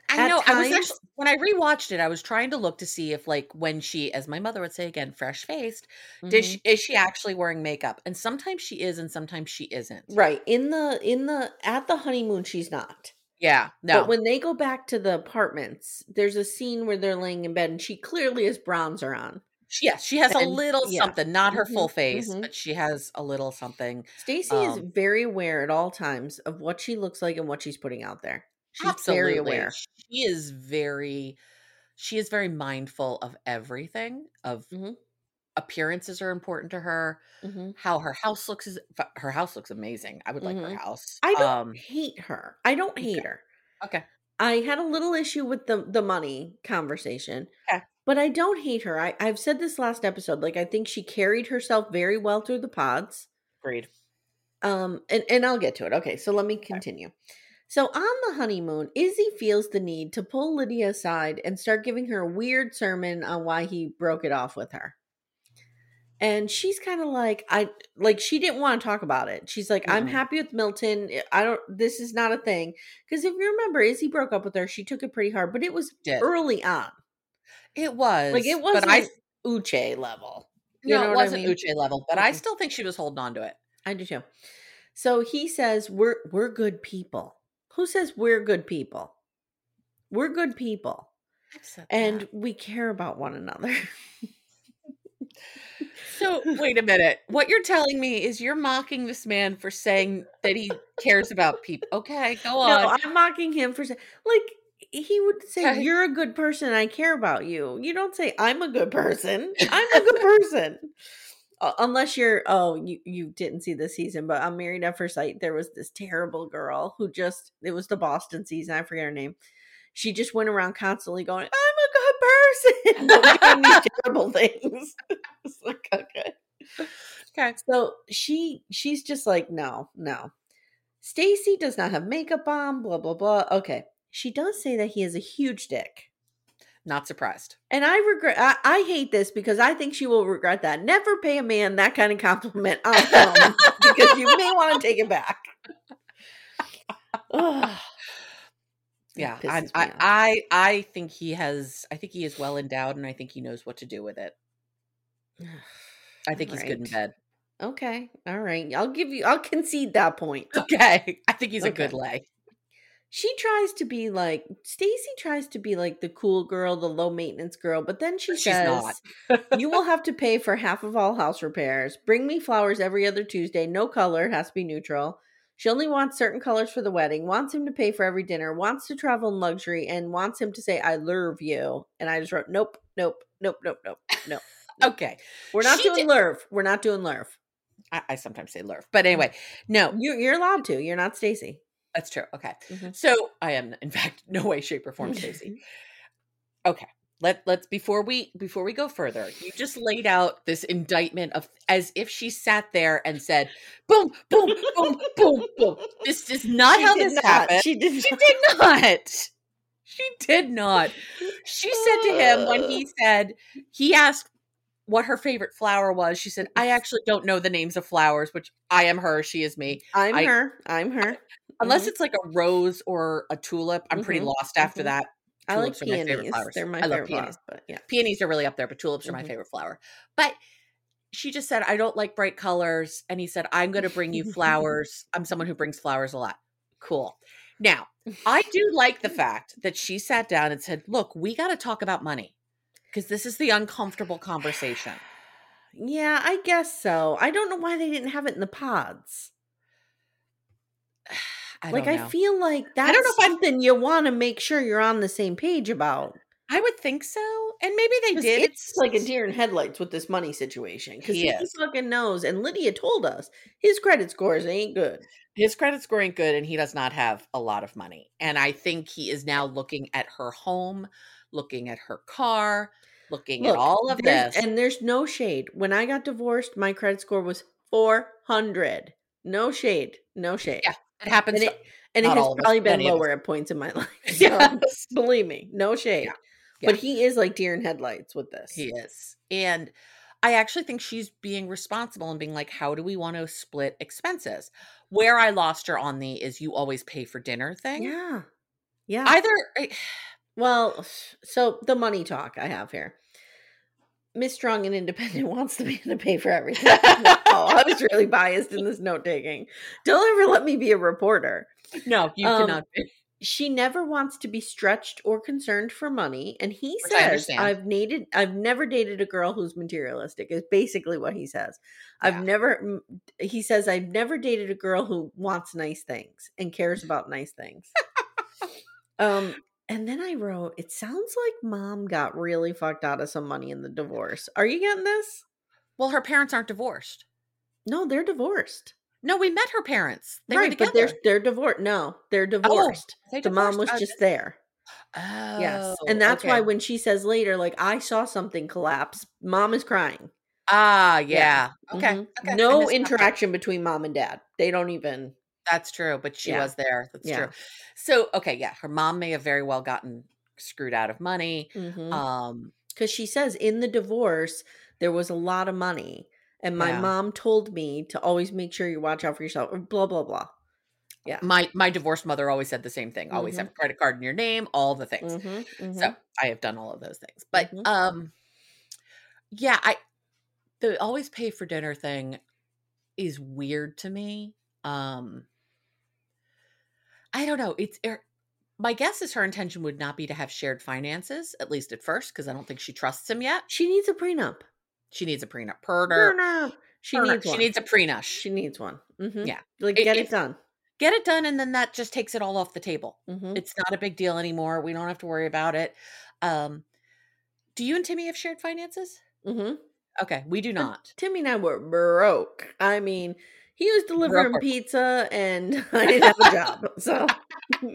Speaker 2: I know. I was actually when I rewatched it, I was trying to look to see if, like, when she, as my mother would say again, fresh faced,
Speaker 1: Mhm.
Speaker 2: she is she actually wearing makeup? And sometimes she is, and sometimes she isn't.
Speaker 1: Right in the in the at the honeymoon, she's not.
Speaker 2: Yeah. No.
Speaker 1: But when they go back to the apartments, there's a scene where they're laying in bed and she clearly has bronzer on.
Speaker 2: Yes, she has a little
Speaker 1: yeah.
Speaker 2: something, not her full
Speaker 1: Mhm,
Speaker 2: face,
Speaker 1: mhm.
Speaker 2: but she has a little something.
Speaker 1: Stacy is
Speaker 2: Um,
Speaker 1: very aware at all times of what she looks like and what she's putting out there. She's
Speaker 2: Absolutely.
Speaker 1: very aware.
Speaker 2: She is very she is very mindful of everything. Of
Speaker 1: Mhm.
Speaker 2: appearances are important to her.
Speaker 1: Mhm.
Speaker 2: How her house looks is her house looks amazing. I would like her
Speaker 1: Mhm.
Speaker 2: house.
Speaker 1: I don't
Speaker 2: Um
Speaker 1: hate her. I don't hate her.
Speaker 2: okay.
Speaker 1: I had a little issue with the the money conversation.
Speaker 2: Okay.
Speaker 1: But I don't hate her. I, I've said this last episode. Like I think she carried herself very well through the pods.
Speaker 2: Agreed.
Speaker 1: Um, and, and I'll get to it. Okay, so let me continue. So on the honeymoon, Izzy feels the need to pull Lydia aside and start giving her a weird sermon on why he broke it off with her. And she's kind of like, I like she didn't want to talk about it. She's like, I'm happy with Milton. I don't this is not a thing. Because if you remember, Izzy broke up with her, she took it pretty hard, but it was
Speaker 2: Did.
Speaker 1: early on.
Speaker 2: It was
Speaker 1: Like it wasn't
Speaker 2: I
Speaker 1: Uche level. You
Speaker 2: no,
Speaker 1: know
Speaker 2: it wasn't
Speaker 1: mean?
Speaker 2: Uche level, but I
Speaker 1: Mm-mm.
Speaker 2: still think she was holding on to it.
Speaker 1: I do too. So he says we're we're good people. Who says we're good people? We're good people and
Speaker 2: that.
Speaker 1: we care about one another.
Speaker 2: So wait a minute. What you're telling me is you're mocking this man for saying that he cares about people. Okay, go on.
Speaker 1: no, I'm mocking him for saying like he would say you're a good person and I care about you. You don't say I'm a good person. I'm a good person. Uh, unless you're oh you you didn't see the season but on married at first sight there was this terrible girl who just it was the boston season i forget her name she just went around constantly going i'm a good person doing these terrible things it's like okay
Speaker 2: okay.
Speaker 1: so she she's just like no no stacy does not have makeup on blah blah blah okay she does say that he has a huge dick
Speaker 2: Not surprised.
Speaker 1: and I regret, I, I hate this because I think she will regret that. Never pay a man that kind of compliment on film because you may want to take it back.
Speaker 2: Yeah, I, I. I, I think he has. I think he is well endowed, and I think he knows what to do with it. I think he's good in bed.
Speaker 1: Okay, all right. I'll give you. I'll concede that point.
Speaker 2: Okay, I think he's a good lay.
Speaker 1: She tries to be like Stacy tries to be like the cool girl, the low maintenance girl, but then she
Speaker 2: She's
Speaker 1: says,
Speaker 2: not.
Speaker 1: "You will have to pay for half of all house repairs. Bring me flowers every other Tuesday. No color it has to be neutral." She only wants certain colors for the wedding, wants him to pay for every dinner, wants to travel in luxury, and wants him to say, I love you. And I just wrote, Nope, nope, nope, nope, nope, nope.
Speaker 2: Okay,
Speaker 1: We're not
Speaker 2: She
Speaker 1: doing
Speaker 2: did-
Speaker 1: lurve. We're not doing lurve.
Speaker 2: I, I sometimes say lurf, but anyway, no,
Speaker 1: You, you're allowed to. You're not Stacy.
Speaker 2: that's true. Okay,
Speaker 1: Mhm.
Speaker 2: so I am, in fact, no way, shape, or form, Stacy. Okay, let let's before we before we go further, you just laid out this indictment of as if she sat there and said, "Boom, boom, boom, boom, boom." This is not
Speaker 1: She
Speaker 2: how this
Speaker 1: not.
Speaker 2: happened.
Speaker 1: She did
Speaker 2: She
Speaker 1: not.
Speaker 2: did not. She did not. She said to him when he said he asked what her favorite flower was. She said, "I actually don't know the names of flowers, which I am her, she is me.
Speaker 1: I'm
Speaker 2: I-
Speaker 1: her. I'm her.
Speaker 2: Unless
Speaker 1: Mhm.
Speaker 2: it's like a rose or a tulip, I'm pretty
Speaker 1: Mhm,
Speaker 2: lost after
Speaker 1: mhm.
Speaker 2: that.
Speaker 1: I like
Speaker 2: are my favorite
Speaker 1: peonies.
Speaker 2: flowers.
Speaker 1: They're my
Speaker 2: I
Speaker 1: favorite
Speaker 2: peonies.
Speaker 1: flowers, but yeah.
Speaker 2: Peonies are really up there, but tulips are my
Speaker 1: Mhm.
Speaker 2: favorite flower. But she just said, I don't like bright colors. And he said, I'm going to bring you flowers. I'm someone who brings flowers a lot. Cool. Now, I do like the fact that she sat down and said, Look, we got to talk about money because this is the uncomfortable conversation.
Speaker 1: Yeah, I guess so. I don't know why they didn't have it in the pods.
Speaker 2: I
Speaker 1: like I feel like that's
Speaker 2: I don't know if I'm-
Speaker 1: something you want to make sure you're on the same page about.
Speaker 2: I would think so. And maybe they did.
Speaker 1: It's like a deer in headlights with this money situation because
Speaker 2: He
Speaker 1: he, fucking knows. And Lydia told us his credit scores ain't good.
Speaker 2: his credit score ain't good and he does not have a lot of money. And I think he is now looking at her home, looking at her car, looking at all of this.
Speaker 1: and there's no shade. When I got divorced, my credit score was four hundred. No shade. No shade.
Speaker 2: Yeah, it happens.
Speaker 1: and it, and it has
Speaker 2: all of us,
Speaker 1: probably been
Speaker 2: many of us.
Speaker 1: lower at points in my life. So,
Speaker 2: Yes.
Speaker 1: believe me, no shade.
Speaker 2: Yeah.
Speaker 1: But he is like deer in headlights with this.
Speaker 2: he is. And I actually think she's being responsible and being like, how do we want to split expenses? Where I lost her on the is you always pay for dinner thing.
Speaker 1: Yeah. Yeah.
Speaker 2: Either I-
Speaker 1: Well, so the money talk I have here. Miss Strong and Independent wants to be to pay for everything. oh, I was really biased in this note taking. Don't ever let me be a reporter.
Speaker 2: no, you
Speaker 1: Um,
Speaker 2: cannot be.
Speaker 1: she never wants to be stretched or concerned for money and he
Speaker 2: Which
Speaker 1: says i've dated i've never dated a girl who's materialistic is basically what he says i've never he says i've never dated a girl who wants nice things and cares about nice things um and then i wrote it sounds like mom got really fucked out of some money in the divorce are you getting this
Speaker 2: Well, her parents aren't divorced.
Speaker 1: no they're divorced
Speaker 2: No, we met her parents. They
Speaker 1: right but they're they're divorced no they're divorced
Speaker 2: they
Speaker 1: the mom was?
Speaker 2: Oh,
Speaker 1: just there
Speaker 2: Oh,
Speaker 1: Yes. And that's why when she says later, like, I saw something collapse, mom is crying.
Speaker 2: Ah, yeah. Okay.
Speaker 1: Mhm.
Speaker 2: okay.
Speaker 1: No interaction between mom and dad. They don't even.
Speaker 2: That's true, but she
Speaker 1: Yeah.
Speaker 2: was there. That's
Speaker 1: Yeah.
Speaker 2: true. So, okay, yeah, her mom may have very well gotten screwed out of money.
Speaker 1: Because
Speaker 2: Um,
Speaker 1: she says in the divorce, there was a lot of money. And my
Speaker 2: Yeah.
Speaker 1: mom told me to always make sure you watch out for yourself, or blah, blah, blah. Yeah.
Speaker 2: my my divorced mother always said the same thing. Always
Speaker 1: Mhm.
Speaker 2: have a credit card in your name, all the things.
Speaker 1: Mhm, mhm.
Speaker 2: So I have done all of those things. But
Speaker 1: Mhm.
Speaker 2: um yeah, I the always pay for dinner thing is weird to me. Um I don't know. It's er, my guess is her intention would not be to have shared finances, at least at first, because I don't think she trusts him yet.
Speaker 1: she needs a prenup.
Speaker 2: She needs a prenup. Perner.
Speaker 1: Prenup. She
Speaker 2: Perner.
Speaker 1: needs
Speaker 2: She needs a prenup.
Speaker 1: She needs one. Mhm.
Speaker 2: Yeah.
Speaker 1: Like,
Speaker 2: It-
Speaker 1: get it
Speaker 2: it's-
Speaker 1: done.
Speaker 2: Get it done, and then that just takes it all off the table.
Speaker 1: Mhm.
Speaker 2: It's not a big deal anymore. We don't have to worry about it. Um, do you and Timmy have shared finances?
Speaker 1: Mhm.
Speaker 2: Okay, we do not.
Speaker 1: Timmy and I were broke. I mean, he was delivering pizza and I didn't have a job. So,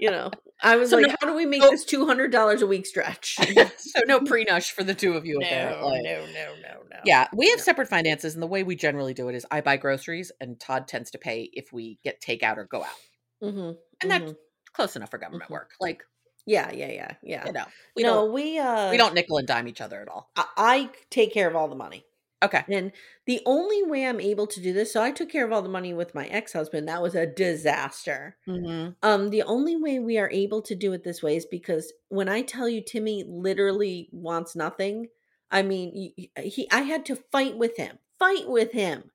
Speaker 1: you know, I was
Speaker 2: So
Speaker 1: like,
Speaker 2: no-
Speaker 1: how do we make
Speaker 2: no-
Speaker 1: this $200 a week stretch?
Speaker 2: so no pre-nush for the two of you. apparently.
Speaker 1: no, no, no, no.
Speaker 2: Yeah, we have
Speaker 1: No.
Speaker 2: separate finances, and the way we generally do it is I buy groceries, and Todd tends to pay if we get takeout or go out.
Speaker 1: hmm
Speaker 2: And that's close enough for government
Speaker 1: Mhm.
Speaker 2: work. Like
Speaker 1: Yeah, yeah, yeah, yeah.
Speaker 2: you know, we
Speaker 1: no,
Speaker 2: don't
Speaker 1: we, uh,
Speaker 2: we don't nickel and dime each other at all.
Speaker 1: I, I take care of all the money.
Speaker 2: Okay.
Speaker 1: And the only way I'm able to do this, so I took care of all the money with my ex husband. That was a disaster.
Speaker 2: Mm-hmm.
Speaker 1: Um, the only way we are able to do it this way is because when I tell you Timmy literally wants nothing, I mean, y- y- he I had to fight with him, fight with him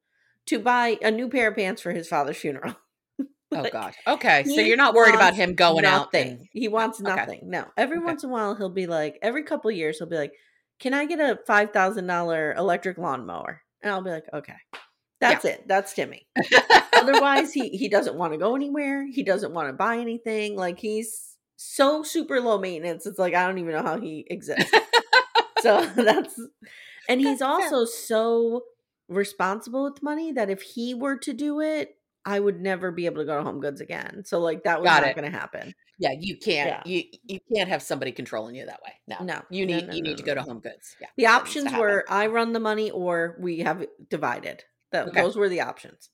Speaker 1: to buy a new pair of pants for his father's funeral.
Speaker 2: Oh God. Okay, so you're not worried about him going out
Speaker 1: nothing.
Speaker 2: and
Speaker 1: he wants
Speaker 2: Okay.
Speaker 1: nothing. No. Every
Speaker 2: Okay.
Speaker 1: once in a while he'll be like, every couple of years he'll be like, "Can I get a five thousand dollar electric lawnmower?" And I'll be like, "Okay." That's it. That's Timmy. Otherwise, he he doesn't want to go anywhere. He doesn't want to buy anything. Like he's so super low maintenance. It's like I don't even know how he exists. so that's and he's also so responsible with money that if he were to do it, I would never be able to go to Home Goods again. So like that was
Speaker 2: Got
Speaker 1: not going to happen.
Speaker 2: Yeah, you can't
Speaker 1: Yeah.
Speaker 2: you you can't have somebody controlling you that way. No,
Speaker 1: No,
Speaker 2: you need
Speaker 1: no,
Speaker 2: you
Speaker 1: no,
Speaker 2: need to go to. Home Goods. Yeah,
Speaker 1: The
Speaker 2: that needs to
Speaker 1: options were I run the money or we have divided. That
Speaker 2: Okay.
Speaker 1: those were the options.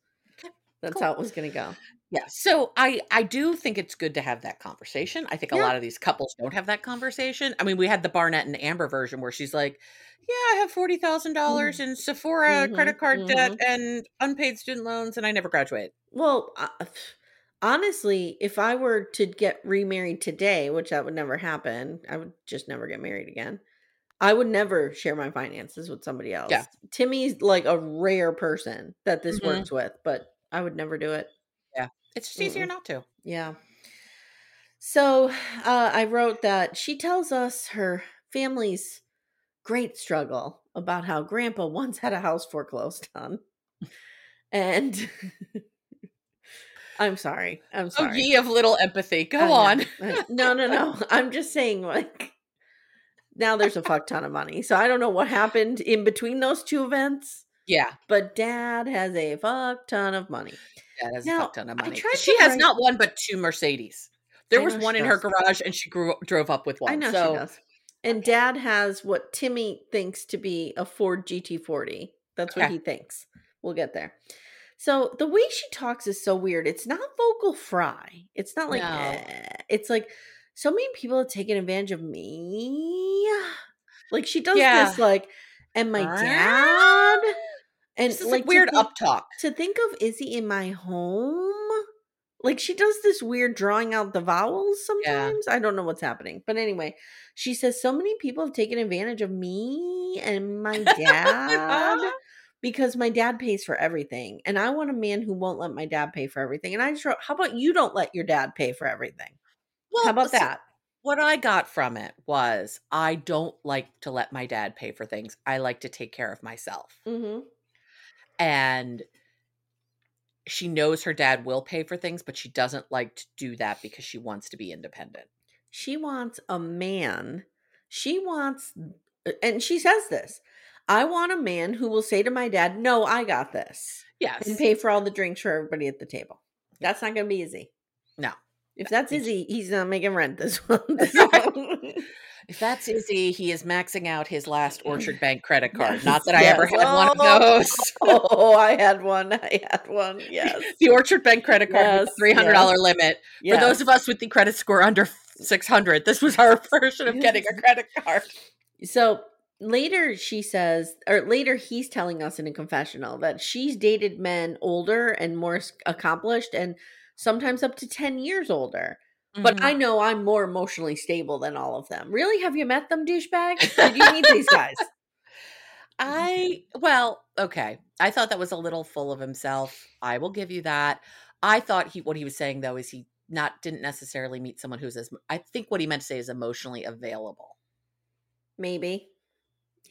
Speaker 1: That's
Speaker 2: cool.
Speaker 1: how it was going to go.
Speaker 2: Yeah. So I I do think it's good to have that conversation. I think a lot of these couples don't have that conversation. I mean, we had the Barnett and Amber version where she's like, "Yeah, I have forty thousand dollars in Sephora
Speaker 1: Mhm,
Speaker 2: credit card debt
Speaker 1: mhm.
Speaker 2: and unpaid student loans, and I never graduated."
Speaker 1: Well, uh, honestly, if I were to get remarried today, which that would never happen, I would just never get married again. I would never share my finances with somebody else.
Speaker 2: Yeah.
Speaker 1: Timmy's like a rare person that this
Speaker 2: Mhm.
Speaker 1: works with, but I would never do it. Yeah.
Speaker 2: It's just easier not to.
Speaker 1: Yeah. So uh, I wrote that she tells us her family's great struggle about how grandpa once had a house foreclosed on. And I'm sorry. I'm
Speaker 2: Oh,
Speaker 1: sorry.
Speaker 2: ye of little empathy. Go on.
Speaker 1: No, no, no. I'm just saying, like, now there's a fuck ton of money. So I don't know what happened in between those two events,
Speaker 2: yeah,
Speaker 1: but dad has a fuck ton of money.
Speaker 2: is a
Speaker 1: Now,
Speaker 2: fuck ton of money. She has
Speaker 1: write-
Speaker 2: not one but two Mercedes. There
Speaker 1: I
Speaker 2: was one in her garage, and she grew drove up with one.
Speaker 1: I know
Speaker 2: so,
Speaker 1: she does. And dad has what Timmy thinks to be a Ford GT40. That's what
Speaker 2: Okay.
Speaker 1: he thinks. We'll get there. So the way she talks is so weird. It's not vocal fry. It's not like
Speaker 2: No.
Speaker 1: eh. it's like so many people have taken advantage of me. Like she does
Speaker 2: Yeah.
Speaker 1: this like and my
Speaker 2: Ah.
Speaker 1: dad and
Speaker 2: This is
Speaker 1: like
Speaker 2: weird up talk.
Speaker 1: to think of Izzy in my home. Like she does this weird drawing out the vowels sometimes. I don't know what's happening. But anyway, she says so many people have taken advantage of me and my dad. Because my dad pays for everything and I want a man who won't let my dad pay for everything. And I just wrote, how about you don't let your dad pay for everything?
Speaker 2: Well,
Speaker 1: how about
Speaker 2: see,
Speaker 1: that?
Speaker 2: What I got from it was I don't like to let my dad pay for things. I like to take care of myself.
Speaker 1: Mm-hmm.
Speaker 2: And she knows her dad will pay for things, but she doesn't like to do that because she wants to be independent.
Speaker 1: She wants a man. She wants, and she says this I want a man who will say to my dad, No, I got this,
Speaker 2: Yes.
Speaker 1: and pay for all the drinks for everybody at the table. That's not going to be easy.
Speaker 2: No.
Speaker 1: If that's easy, he's not making rent this one.
Speaker 2: If that's easy, he is maxing out his last Orchard Bank credit card.
Speaker 1: Yes,
Speaker 2: Not that I ever had one of
Speaker 1: Oh.
Speaker 2: those.
Speaker 1: oh, I had one. I had one. Yes.
Speaker 2: the Orchard Bank credit card
Speaker 1: Yes,
Speaker 2: the $300 limit.
Speaker 1: yes.
Speaker 2: For those of us with the credit score under 600, this was our version of getting a credit card.
Speaker 1: So later she says, or later he's telling us in a confessional that she's dated men older and more accomplished and sometimes up to 10 years older. But
Speaker 2: Mhm.
Speaker 1: I know I'm more emotionally stable than all of them. Really? Have you met them, douchebags? Did you meet these guys?
Speaker 2: I well, okay. I thought that was a little full of himself. I will give you that. I thought he what he was saying though is he not didn't necessarily meet someone who's as I think what he meant to say is emotionally available.
Speaker 1: Maybe.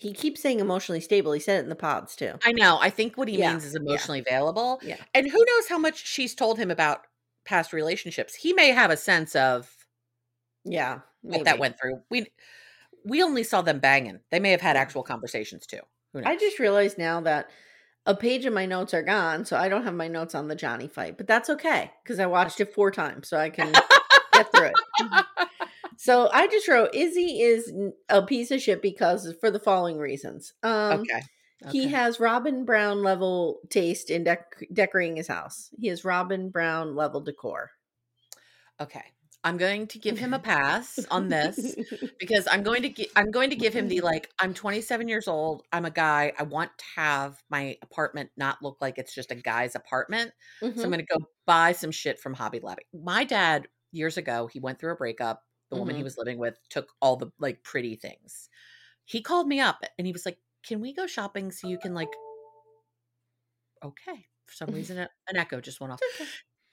Speaker 1: He keeps saying emotionally stable. He said it in the pods too.
Speaker 2: I know. I think what he
Speaker 1: Yeah,
Speaker 2: means is
Speaker 1: yeah.
Speaker 2: emotionally available.
Speaker 1: Yeah.
Speaker 2: And who knows how much she's told him about past relationships. He may have a sense of
Speaker 1: Yeah.
Speaker 2: what that went through. We we only saw them banging. They may have had actual conversations too. Who knows?
Speaker 1: I just realized now that a page of my notes are gone, so I don't have my notes on the Johnie fight, but that's okay because I watched it four times, so I can get through it. Mm-hmm. So I just wrote Izzy is a piece of shit because for the following reasons. Um,
Speaker 2: okay.
Speaker 1: He has Robin Brown level taste in dec- decorating his house. He has Robin Brown level decor.
Speaker 2: Okay. I'm going to give him a pass on this because I'm going to gi- I'm going to give him the like I'm 27 years old. I'm a guy. I want to have my apartment not look like it's just a guy's apartment. So I'm
Speaker 1: Mhm.
Speaker 2: going to go buy some shit from Hobby Lobby. My dad years ago, he went through a breakup. The woman he
Speaker 1: Mhm.
Speaker 2: was living with took all the like pretty things. He called me up and he was like, "Can we go shopping so you can like Okay. For some reason an echo just went off.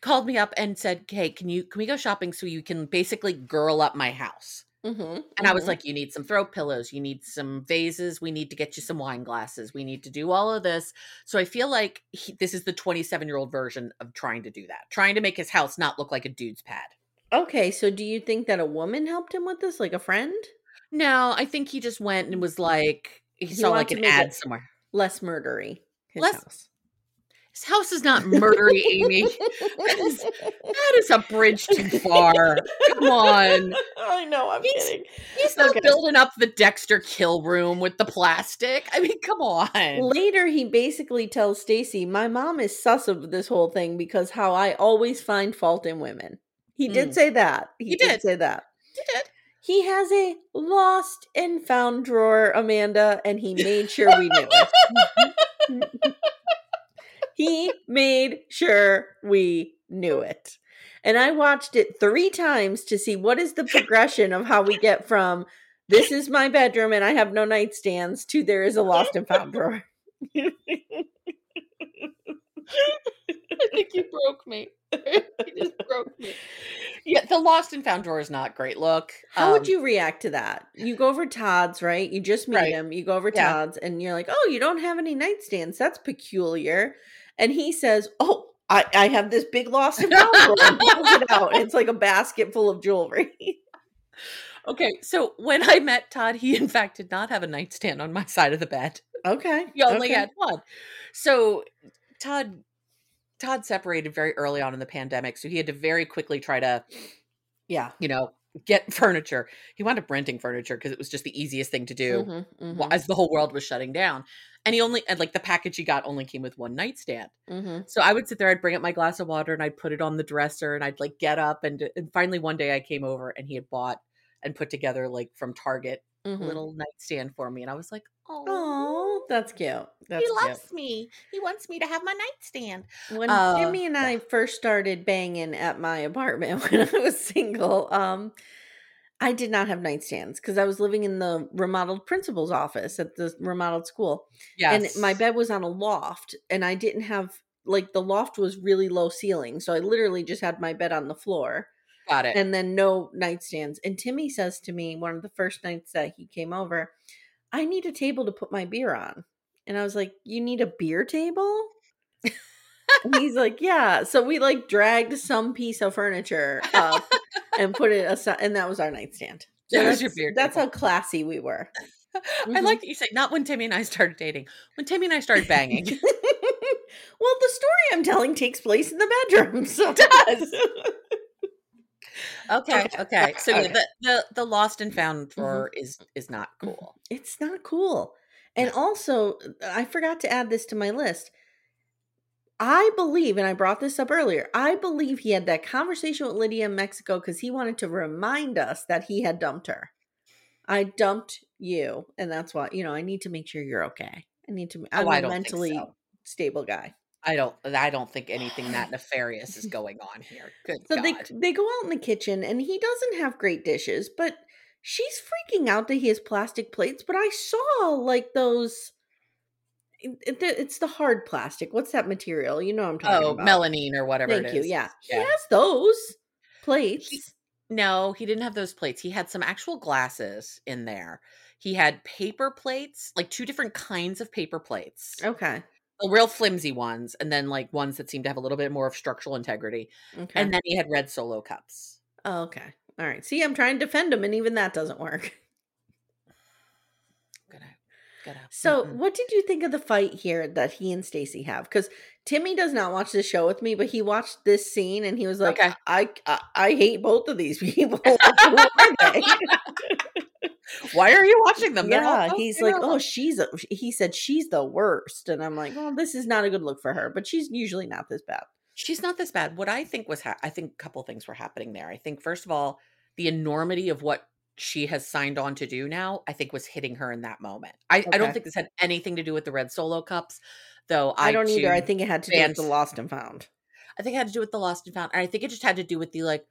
Speaker 2: Called me up and said, "Hey, can you can we go shopping so you can basically girl up my house?"
Speaker 1: Mhm,
Speaker 2: And I was
Speaker 1: mhm.
Speaker 2: like, you need some throw pillows, you need some vases, we need to get you some wine glasses, we need to do all of this. So I feel like he, this is the 27 year old version of trying to do that, trying to make his house not look like a dude's pad.
Speaker 1: Okay, so do you think that a woman helped him with this, like a friend?
Speaker 2: No, I think he just went and was like, he,
Speaker 1: He
Speaker 2: saw
Speaker 1: wanted
Speaker 2: like
Speaker 1: to
Speaker 2: an
Speaker 1: make
Speaker 2: ad
Speaker 1: it
Speaker 2: somewhere.
Speaker 1: Less murdery. His
Speaker 2: Less-
Speaker 1: house.
Speaker 2: His house is not murdery, Amye. That is, that is a bridge too far. Come on.
Speaker 1: I know, I'm
Speaker 2: He's-
Speaker 1: kidding.
Speaker 2: He's not
Speaker 1: Okay.
Speaker 2: building up the Dexter kill room with the plastic. I mean, come on.
Speaker 1: Later, he basically tells Stacy, "My mom is sus of this whole thing because how I always find fault in women." He did
Speaker 2: Mm.
Speaker 1: say that. He,
Speaker 2: He
Speaker 1: did.
Speaker 2: did.
Speaker 1: say that.
Speaker 2: He did.
Speaker 1: He has a lost and found drawer, Amanda, and he made sure we knew it. he made sure we knew it. And I watched it three times to see what is the progression of how we get from this is my bedroom and I have no nightstands to there is a lost and found drawer.
Speaker 2: I think you broke me. you just broke me. Yeah, the lost and found drawer is not great look.
Speaker 1: How would
Speaker 2: Um,
Speaker 1: you react to that? You go over Todd's, right? You just meet
Speaker 2: Right.
Speaker 1: him. You go over
Speaker 2: Yeah.
Speaker 1: Todd's, and you're like, "Oh, you don't have any nightstands. That's peculiar." And he says, "Oh, I, I have this big lost and found drawer." and pulls it out. It's like a basket full of jewelry.
Speaker 2: Okay, so when I met Todd, he in fact did not have a nightstand on my side of the bed.
Speaker 1: okay,
Speaker 2: He only
Speaker 1: okay.
Speaker 2: had one. So Todd Todd separated very early on in the pandemic, so he had to very quickly try to,
Speaker 1: yeah.
Speaker 2: you know, get furniture. He wound up renting furniture because it was just the easiest thing to do.
Speaker 1: Mhm,
Speaker 2: wh-
Speaker 1: mhm,
Speaker 2: as the whole world was shutting down. And he only and like the package he got only came with one nightstand.
Speaker 1: mhm.
Speaker 2: So I would sit there, I'd bring up my glass of water and I'd put it on the dresser and I'd like get up and and finally one day I came over and he had bought and put together like from Target a
Speaker 1: Mhm.
Speaker 2: little nightstand for me and I was like,
Speaker 1: "Oh, that's cute. That's
Speaker 2: he
Speaker 1: cute.
Speaker 2: loves me. He wants me to have my nightstand."
Speaker 1: when
Speaker 2: Uh,
Speaker 1: Jimmy and I first started banging at my apartment when I was single, um, I did not have nightstands because I was living in the remodeled principal's office at the remodeled school.
Speaker 2: Yes.
Speaker 1: And my bed was on a loft, and I didn't have like the loft was really low ceiling. So I literally just had my bed on the floor
Speaker 2: got it.
Speaker 1: and then no nightstands. And Timmy says to me one of the first nights that he came over, I need a table to put my beer on. And I was like, You need a beer table? and he's like, Yeah. So we like dragged some piece of furniture up and put it aside, and that was our nightstand. So
Speaker 2: That was your
Speaker 1: that's-
Speaker 2: beer
Speaker 1: That's
Speaker 2: table.
Speaker 1: how classy we were.
Speaker 2: I
Speaker 1: Mhm.
Speaker 2: like that you say not when Timmy and I started dating. When Timmy and I started banging.
Speaker 1: well, the story I'm telling takes place in the bedroom. So it
Speaker 2: does. Okay,
Speaker 1: Okay,
Speaker 2: okay. So yeah,
Speaker 1: okay.
Speaker 2: the, the the lost and found
Speaker 1: Mm-hmm.
Speaker 2: is is not cool.
Speaker 1: It's not cool. And also, I forgot to add this to my list. I believe, and I brought this up earlier, I believe he had that conversation with Lydia in Mexico because he wanted to remind us that he had dumped her. I dumped you, and that's why, you know, I need to make sure you're okay. I need to, I'm
Speaker 2: Oh,
Speaker 1: a mentally
Speaker 2: so.
Speaker 1: stable guy.
Speaker 2: I don't uh, I don't think anything that nefarious is going on here. Good
Speaker 1: So
Speaker 2: God.
Speaker 1: they they go out in the kitchen and he doesn't have great dishes, but she's freaking out that he has plastic plates. But I saw like those. Eh, eh, it- it- It's the hard plastic. What's that material? You know what I'm talking
Speaker 2: oh,
Speaker 1: about.
Speaker 2: melamine or whatever
Speaker 1: Thank
Speaker 2: it
Speaker 1: you.
Speaker 2: is.
Speaker 1: Yeah. he has those plates.
Speaker 2: No, he didn't have those plates. He had some actual glasses in there. He had paper plates, like two different kinds of paper plates.
Speaker 1: okay.
Speaker 2: The real flimsy ones, and then like ones that seem to have a little bit more of structural integrity.
Speaker 1: Okay.
Speaker 2: And then he had red solo cups.
Speaker 1: oh, okay. All right. See, I'm trying to defend him, and even that doesn't work.
Speaker 2: Good. Good.
Speaker 1: So,
Speaker 2: Mm-mm.
Speaker 1: what did you think of the fight here that he and Stacy have? Because Timmy does not watch the show with me, but he watched this scene and he was like,
Speaker 2: Okay.
Speaker 1: I, I I hate both of these people. Who are they?"
Speaker 2: why are you watching them? They're
Speaker 1: yeah, he's like, oh, she's. A, he said she's the worst, and I'm like, well, this is not a good look for her, but she's usually not this bad.
Speaker 2: she's not this bad. What I think was, ha- I think a couple things were happening there. I think first of all, the enormity of what she has signed on to do now, I think was hitting her in that moment. I, I don't think this had anything to do with the red solo cups, though.
Speaker 1: I,
Speaker 2: I,
Speaker 1: don't either. I think it had to do with the lost and found.
Speaker 2: I think it had to do with the lost and found. And I think it just had to do with the like,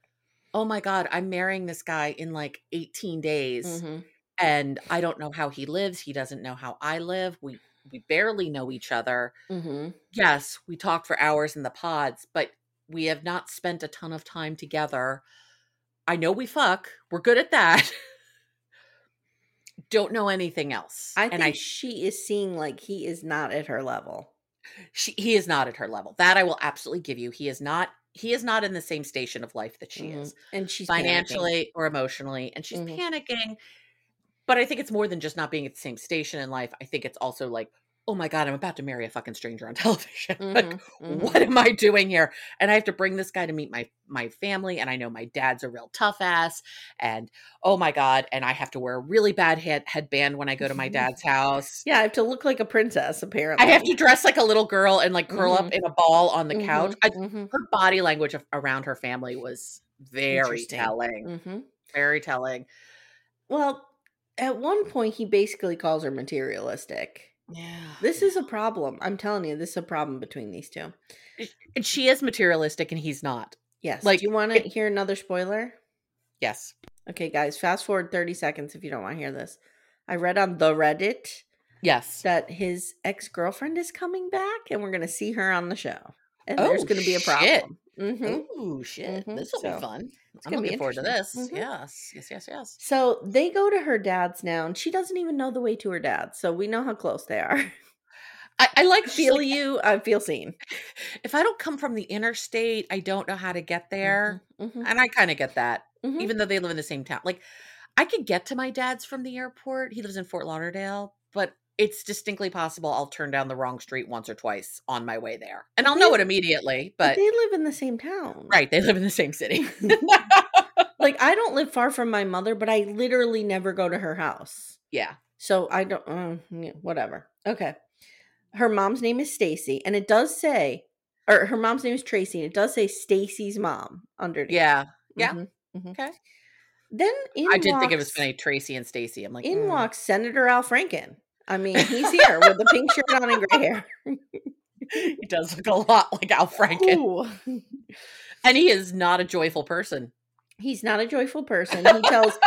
Speaker 2: oh my god, I'm marrying this guy in like 18 days,
Speaker 1: Mhm.
Speaker 2: and I don't know how he lives. He doesn't know how I live. We we barely know each other.
Speaker 1: Mhm.
Speaker 2: yes, we talk for hours in the pods, but we have not spent a ton of time together. I know we fuck. We're good at that. Don't know anything else.
Speaker 1: I
Speaker 2: and
Speaker 1: think
Speaker 2: I
Speaker 1: she is seeing like he is not at her level.
Speaker 2: she, he is not at her level. That I will absolutely give you. He is not he is not in the same station of life that she
Speaker 1: Mhm.
Speaker 2: is
Speaker 1: and she's panicking.
Speaker 2: financially or emotionally and she's
Speaker 1: Mhm.
Speaker 2: panicking. But I think it's more than just not being at the same station in life. I think it's also like, oh my god, I'm about to marry a fucking stranger on television. like
Speaker 1: Mhm, mhm.
Speaker 2: what am I doing here? And I have to bring this guy to meet my my family, and I know my dad's a real tough ass, and oh my god, and I have to wear a really bad head headband when I go to my dad's house.
Speaker 1: Yeah, I have to look like a princess. Apparently,
Speaker 2: I have to dress like a little girl and like curl up
Speaker 1: Mhm.
Speaker 2: in a ball on the couch. I,
Speaker 1: Mhm,
Speaker 2: her body language of, around her family was very telling, very telling.
Speaker 1: Well, at one point, he basically calls her materialistic.
Speaker 2: Yeah,
Speaker 1: This is a problem. I'm telling you, this is a problem between these two.
Speaker 2: and she is materialistic, and he's not.
Speaker 1: Yes.
Speaker 2: Like,
Speaker 1: do you want to hear another spoiler?
Speaker 2: Yes.
Speaker 1: Okay, guys, fast forward 30 seconds if you don't want to hear this. I read on the Reddit
Speaker 2: Yes.
Speaker 1: that his ex girlfriend is coming back and we're going to see her on the show. And there's
Speaker 2: Oh,
Speaker 1: going to be a
Speaker 2: shit.
Speaker 1: Problem. hmm
Speaker 2: Ooh, shit.
Speaker 1: Mhm,
Speaker 2: This will
Speaker 1: so,
Speaker 2: be fun. I'm looking forward to this.
Speaker 1: Mhm.
Speaker 2: Yes. Yes, yes, yes.
Speaker 1: So they go to her dad's now, and she doesn't even know the way to her dad. So we know how close they are.
Speaker 2: I, I like
Speaker 1: feel
Speaker 2: feel you.
Speaker 1: I feel seen.
Speaker 2: If I don't come from the interstate, I don't know how to get there.
Speaker 1: Mhm,
Speaker 2: And I kind of get that,
Speaker 1: mhm.
Speaker 2: even though they live in the same town. Like, I could get to my dad's from the airport. He lives in Fort Lauderdale, but it's distinctly possible I'll turn down the wrong street once or twice on my way there. And I'll know it immediately,
Speaker 1: But they live in the same town.
Speaker 2: right, they live in the same city.
Speaker 1: Like I don't live far from my mother, but I literally never go to her house.
Speaker 2: yeah.
Speaker 1: So I don't uh, yeah, whatever. Okay. Her mom's name is Stacy and it does say or her mom's name is Tracy and it does say Stacy's mom underneath.
Speaker 2: Yeah. yeah.
Speaker 1: Mhm, mhm.
Speaker 2: Okay.
Speaker 1: Then in
Speaker 2: I did think it was
Speaker 1: walks-
Speaker 2: funny, Tracy and Stacy. I'm like,
Speaker 1: In
Speaker 2: mm.
Speaker 1: walks Senator Al Franken. I mean, he's here with the pink shirt on and gray hair.
Speaker 2: he does look a lot like Al Franken.
Speaker 1: Ooh.
Speaker 2: And he is not a joyful person.
Speaker 1: He's not a joyful person. He tells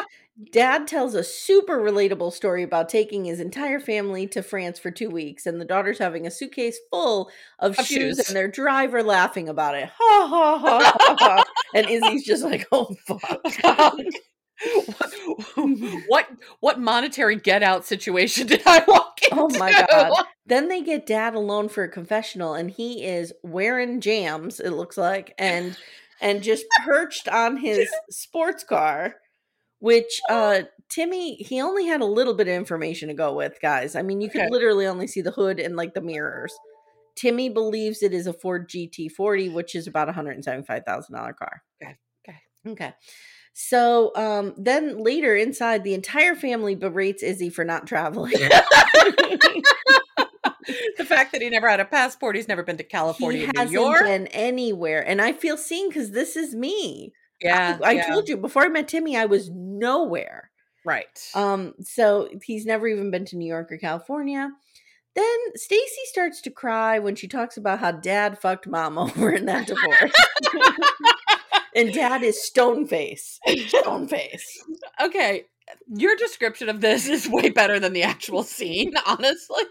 Speaker 1: Dad tells a super relatable story about taking his entire family to France for two weeks, and the daughter's having a suitcase full of,
Speaker 2: Of
Speaker 1: shoes,
Speaker 2: shoes.
Speaker 1: and their driver laughing about it. Ha ha ha ha ha. And Izzy's just like, oh fuck.
Speaker 2: what what monetary get out situation did I walk into?
Speaker 1: Oh my god. Then they get dad alone for a confessional and he is wearing jams, it looks like, and and just perched on his sports car, which uh Timmy he only had a little bit of information to go with, guys. I mean, you could
Speaker 2: Okay.
Speaker 1: literally only see the hood and like the mirrors. Timmy believes it is a Ford GT40, which is about a $175,000 car.
Speaker 2: Okay, okay.
Speaker 1: Okay. So um then later inside the entire family berates Izzy for not traveling.
Speaker 2: the fact that he never had a passport, he's never been to California,
Speaker 1: he hasn't
Speaker 2: New York.
Speaker 1: been anywhere and i feel seen because this is me
Speaker 2: yeah,
Speaker 1: i, I
Speaker 2: yeah,
Speaker 1: told you before i met timmy i was nowhere
Speaker 2: right.
Speaker 1: um so he's never even been to new york or california then stacy starts to cry when she talks about how dad fucked mom over in that divorce and dad is stone face. Stone face.
Speaker 2: Okay, your description of this is way better than the actual scene. Honestly,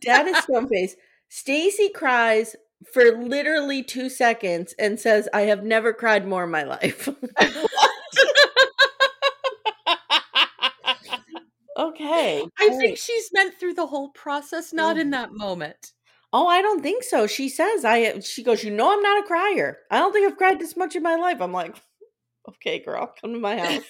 Speaker 1: dad is stone face. Stacy cries for literally two seconds and says i have never cried more in my life. Okay
Speaker 2: I think she's meant through the whole process, not in mm. that moment.
Speaker 1: Oh, I don't think so. She says I she goes, "You know I'm not a crier. I don't think I've cried this much in my life." I'm like, "Okay, girl, come to my house."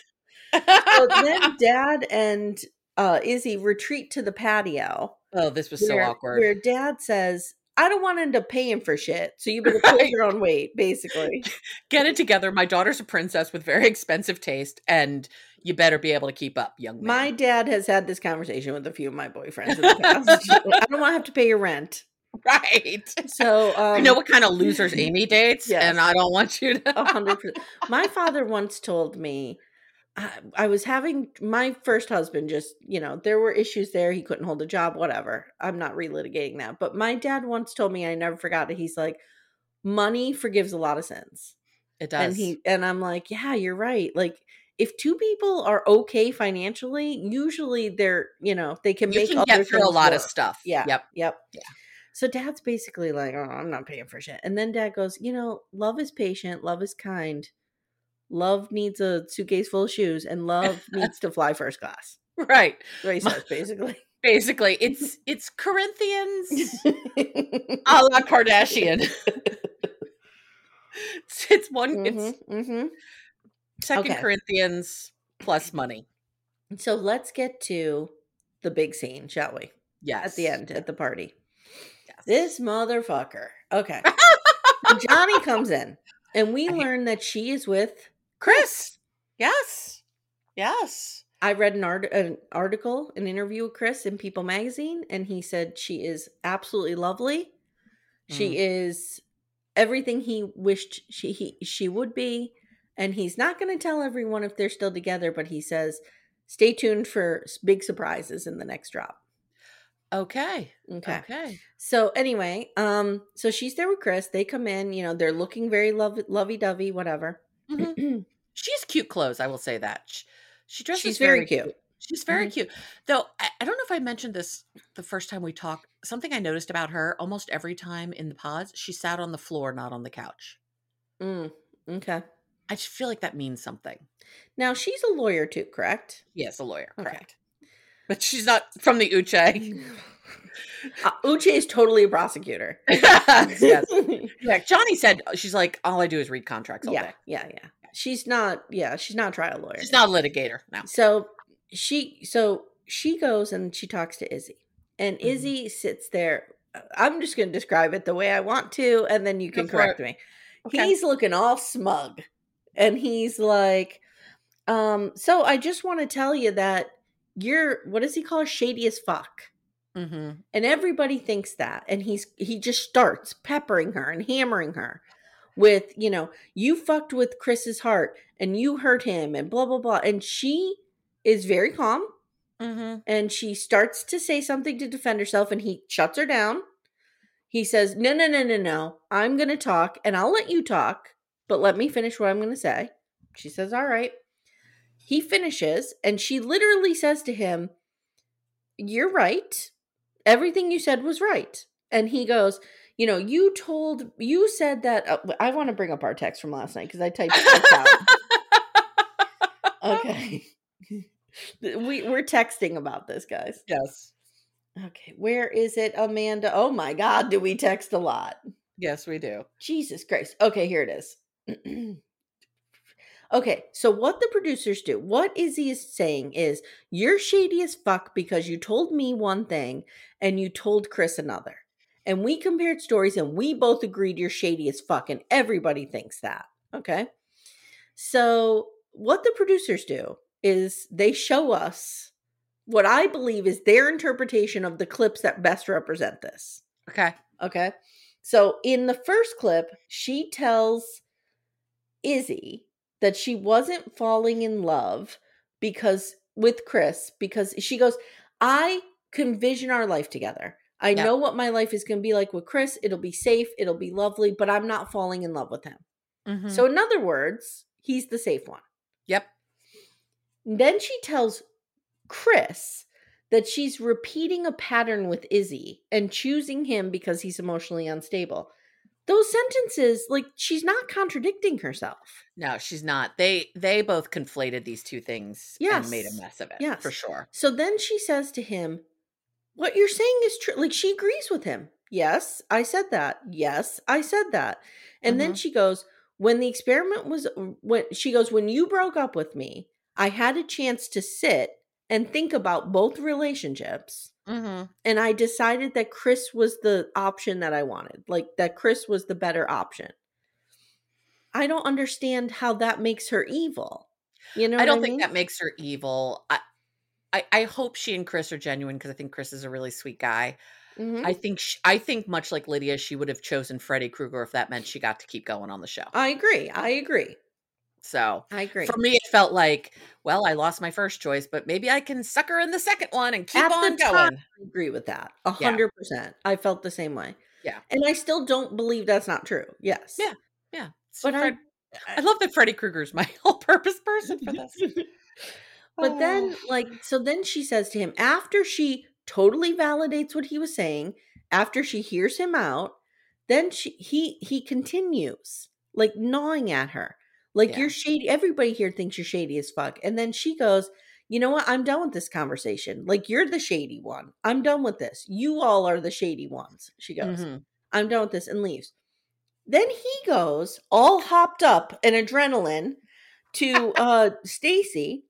Speaker 1: so then dad and uh Izzy retreat to the patio.
Speaker 2: oh, this was so awkward.
Speaker 1: Where dad says, "I don't want to end up paying for shit, so you better pull
Speaker 2: Right.
Speaker 1: your own weight." Basically,
Speaker 2: Get it together. My daughter's a princess with very expensive taste, and you better be able to keep up, young man.
Speaker 1: my dad has had this conversation with a few of my boyfriends in the past. I don't want to have to pay your rent.
Speaker 2: right.
Speaker 1: So um,
Speaker 2: I know what kind of losers Amye dates,
Speaker 1: Yes.
Speaker 2: and I don't want you to.
Speaker 1: Hundred percent. My father once told me I, I was having my first husband. Just you know, there were issues there. He couldn't hold a job. Whatever. I'm not relitigating that. But my dad once told me, I never forgot it. He's like, money forgives a lot of sins,
Speaker 2: It does.
Speaker 1: and he and I'm like, yeah, you're right. Like. If two people are okay financially, usually they're, you know, they can
Speaker 2: you
Speaker 1: make
Speaker 2: can get through a lot of stuff.
Speaker 1: Yeah.
Speaker 2: Yep.
Speaker 1: Yep.
Speaker 2: Yeah.
Speaker 1: So dad's basically like, oh, I'm not paying for shit. And then dad goes, you know, love is patient, love is kind. Love needs a suitcase full of shoes, and love needs to fly first class.
Speaker 2: Right.
Speaker 1: That's what he says, basically.
Speaker 2: Basically, it's it's Corinthians a la Kardashian. it's, it's one. It's
Speaker 1: hmm hmm
Speaker 2: Second
Speaker 1: Okay.
Speaker 2: Corinthians plus money.
Speaker 1: So let's get to the big scene, shall we?
Speaker 2: Yes.
Speaker 1: At the end, at the party. This motherfucker. Okay. Johnie comes in, and we learn that she is with
Speaker 2: Chris. Yes. Yes.
Speaker 1: I read an, art- an article, an interview with Chris in People magazine, and he said she is absolutely lovely. She is everything he wished she he, she would be, and he's not going to tell everyone if they're still together, but he says, "Stay tuned for big surprises in the next drop."
Speaker 2: Okay.
Speaker 1: Okay.
Speaker 2: Okay.
Speaker 1: So anyway, um, so she's there with Chris. They come in, you know, they're looking very love lovey dovey, whatever.
Speaker 2: Mhm. She has cute clothes. I will say that. She, she dresses
Speaker 1: She's very cute.
Speaker 2: She's very
Speaker 1: Mhm.
Speaker 2: cute. Though I, I don't know if I mentioned this the first time we talked. Something I noticed about her almost every time in the pods, she sat on the floor, not on the couch.
Speaker 1: Mm, okay.
Speaker 2: I just feel like that means something.
Speaker 1: Now she's a lawyer too, correct?
Speaker 2: Yes, a lawyer,
Speaker 1: Okay.
Speaker 2: But she's not from the Uche.
Speaker 1: Uh, Uche is totally a prosecutor.
Speaker 2: yes. Yeah, Johnie said uh, she's like, all I do is read contracts all
Speaker 1: yeah,
Speaker 2: day.
Speaker 1: yeah, yeah. She's not. Yeah, she's not a trial lawyer.
Speaker 2: She's not a litigator. No.
Speaker 1: So she, so she goes and she talks to Izzy, and
Speaker 2: Mhm.
Speaker 1: Izzy sits there. uh, I'm just going to describe it the way I want to, and then you can correct me.
Speaker 2: Okay.
Speaker 1: He's looking all smug, and he's like, um, "So I just want to tell you that you're what does he call her? Shady as fuck."
Speaker 2: Mm-hmm.
Speaker 1: and everybody thinks that and he's he just starts peppering her and hammering her with you know you fucked with chris's heart and you hurt him and blah blah blah and she is very calm
Speaker 2: Mm-hmm.
Speaker 1: and she starts to say something to defend herself and he shuts her down he says no no no no no i'm gonna talk and i'll let you talk but let me finish what i'm gonna say she says all right he finishes and she literally says to him, You're right. Everything you said was right. And he goes, You know, you told, you said that. Uh, I want to bring up our text from last night because I typed it out. okay. we, we're texting about this, guys.
Speaker 2: Yes.
Speaker 1: Okay. Where is it, Amanda? Oh my God, do we text a lot?
Speaker 2: Yes, we do.
Speaker 1: Jesus Christ. Okay, here it is. okay, so what the producers do, what Izzy is saying is you're shady as fuck because you told me one thing and you told Chris another. And we compared stories and we both agreed you're shady as fuck, and everybody thinks that. Okay. So what the producers do is they show us what I believe is their interpretation of the clips that best represent this.
Speaker 2: Okay.
Speaker 1: Okay. So in the first clip, she tells Izzy that she wasn't falling in love because with Chris because she goes, I can vision our life together. I know what my life is going to be like with Chris. It'll be safe, it'll be lovely, but I'm not falling in love with him.
Speaker 2: Mhm.
Speaker 1: So in other words, he's the safe one.
Speaker 2: yep.
Speaker 1: Then she tells Chris that she's repeating a pattern with Izzy and choosing him because he's emotionally unstable. Those sentences, like she's not contradicting herself.
Speaker 2: No, she's not. They they both conflated these two things and made a mess of it.
Speaker 1: Yes.
Speaker 2: For sure.
Speaker 1: So then she says to him, What you're saying is true. Like she agrees with him. Yes, I said that. Yes, I said that. And then
Speaker 2: Mhm.
Speaker 1: she goes, When the experiment was, when she goes, When you broke up with me, I had a chance to sit and think about both relationships.
Speaker 2: Mm-hmm.
Speaker 1: and I decided that Chris was the option that I wanted. Like that Chris was the better option. I don't understand how that makes her evil. You know,
Speaker 2: I don't think
Speaker 1: mean?
Speaker 2: that makes her evil. I, I I hope she and Chris are genuine because I think Chris is a really sweet guy.
Speaker 1: Mhm.
Speaker 2: I think sh I think much like Lydia, she would have chosen Freddy Krueger if that meant she got to keep going on the show.
Speaker 1: I agree. I agree.
Speaker 2: So
Speaker 1: I agree.
Speaker 2: for me, it felt like, well, I lost my first choice, but maybe I can sucker in the second one and keep
Speaker 1: At
Speaker 2: on
Speaker 1: time,
Speaker 2: going.
Speaker 1: I agree with that. A hundred percent. I felt the same way.
Speaker 2: Yeah.
Speaker 1: And I still don't believe that's not true. Yes.
Speaker 2: Yeah. Yeah. So
Speaker 1: But I-
Speaker 2: Fred- I, love that Freddy Krueger's my all-purpose person for this.
Speaker 1: But oh. then,
Speaker 2: Oh.
Speaker 1: like, so then she says to him, after she totally validates what he was saying, after she hears him out, then she he he continues, like gnawing at her. Like
Speaker 2: Yeah.
Speaker 1: you're shady. Everybody here thinks you're shady as fuck. And then she goes, you know what? I'm done with this conversation. Like you're the shady one. I'm done with this. You all are the shady ones. She goes,
Speaker 2: Mhm.
Speaker 1: I'm done with this and leaves. Then he goes all hopped up in adrenaline to uh Stacy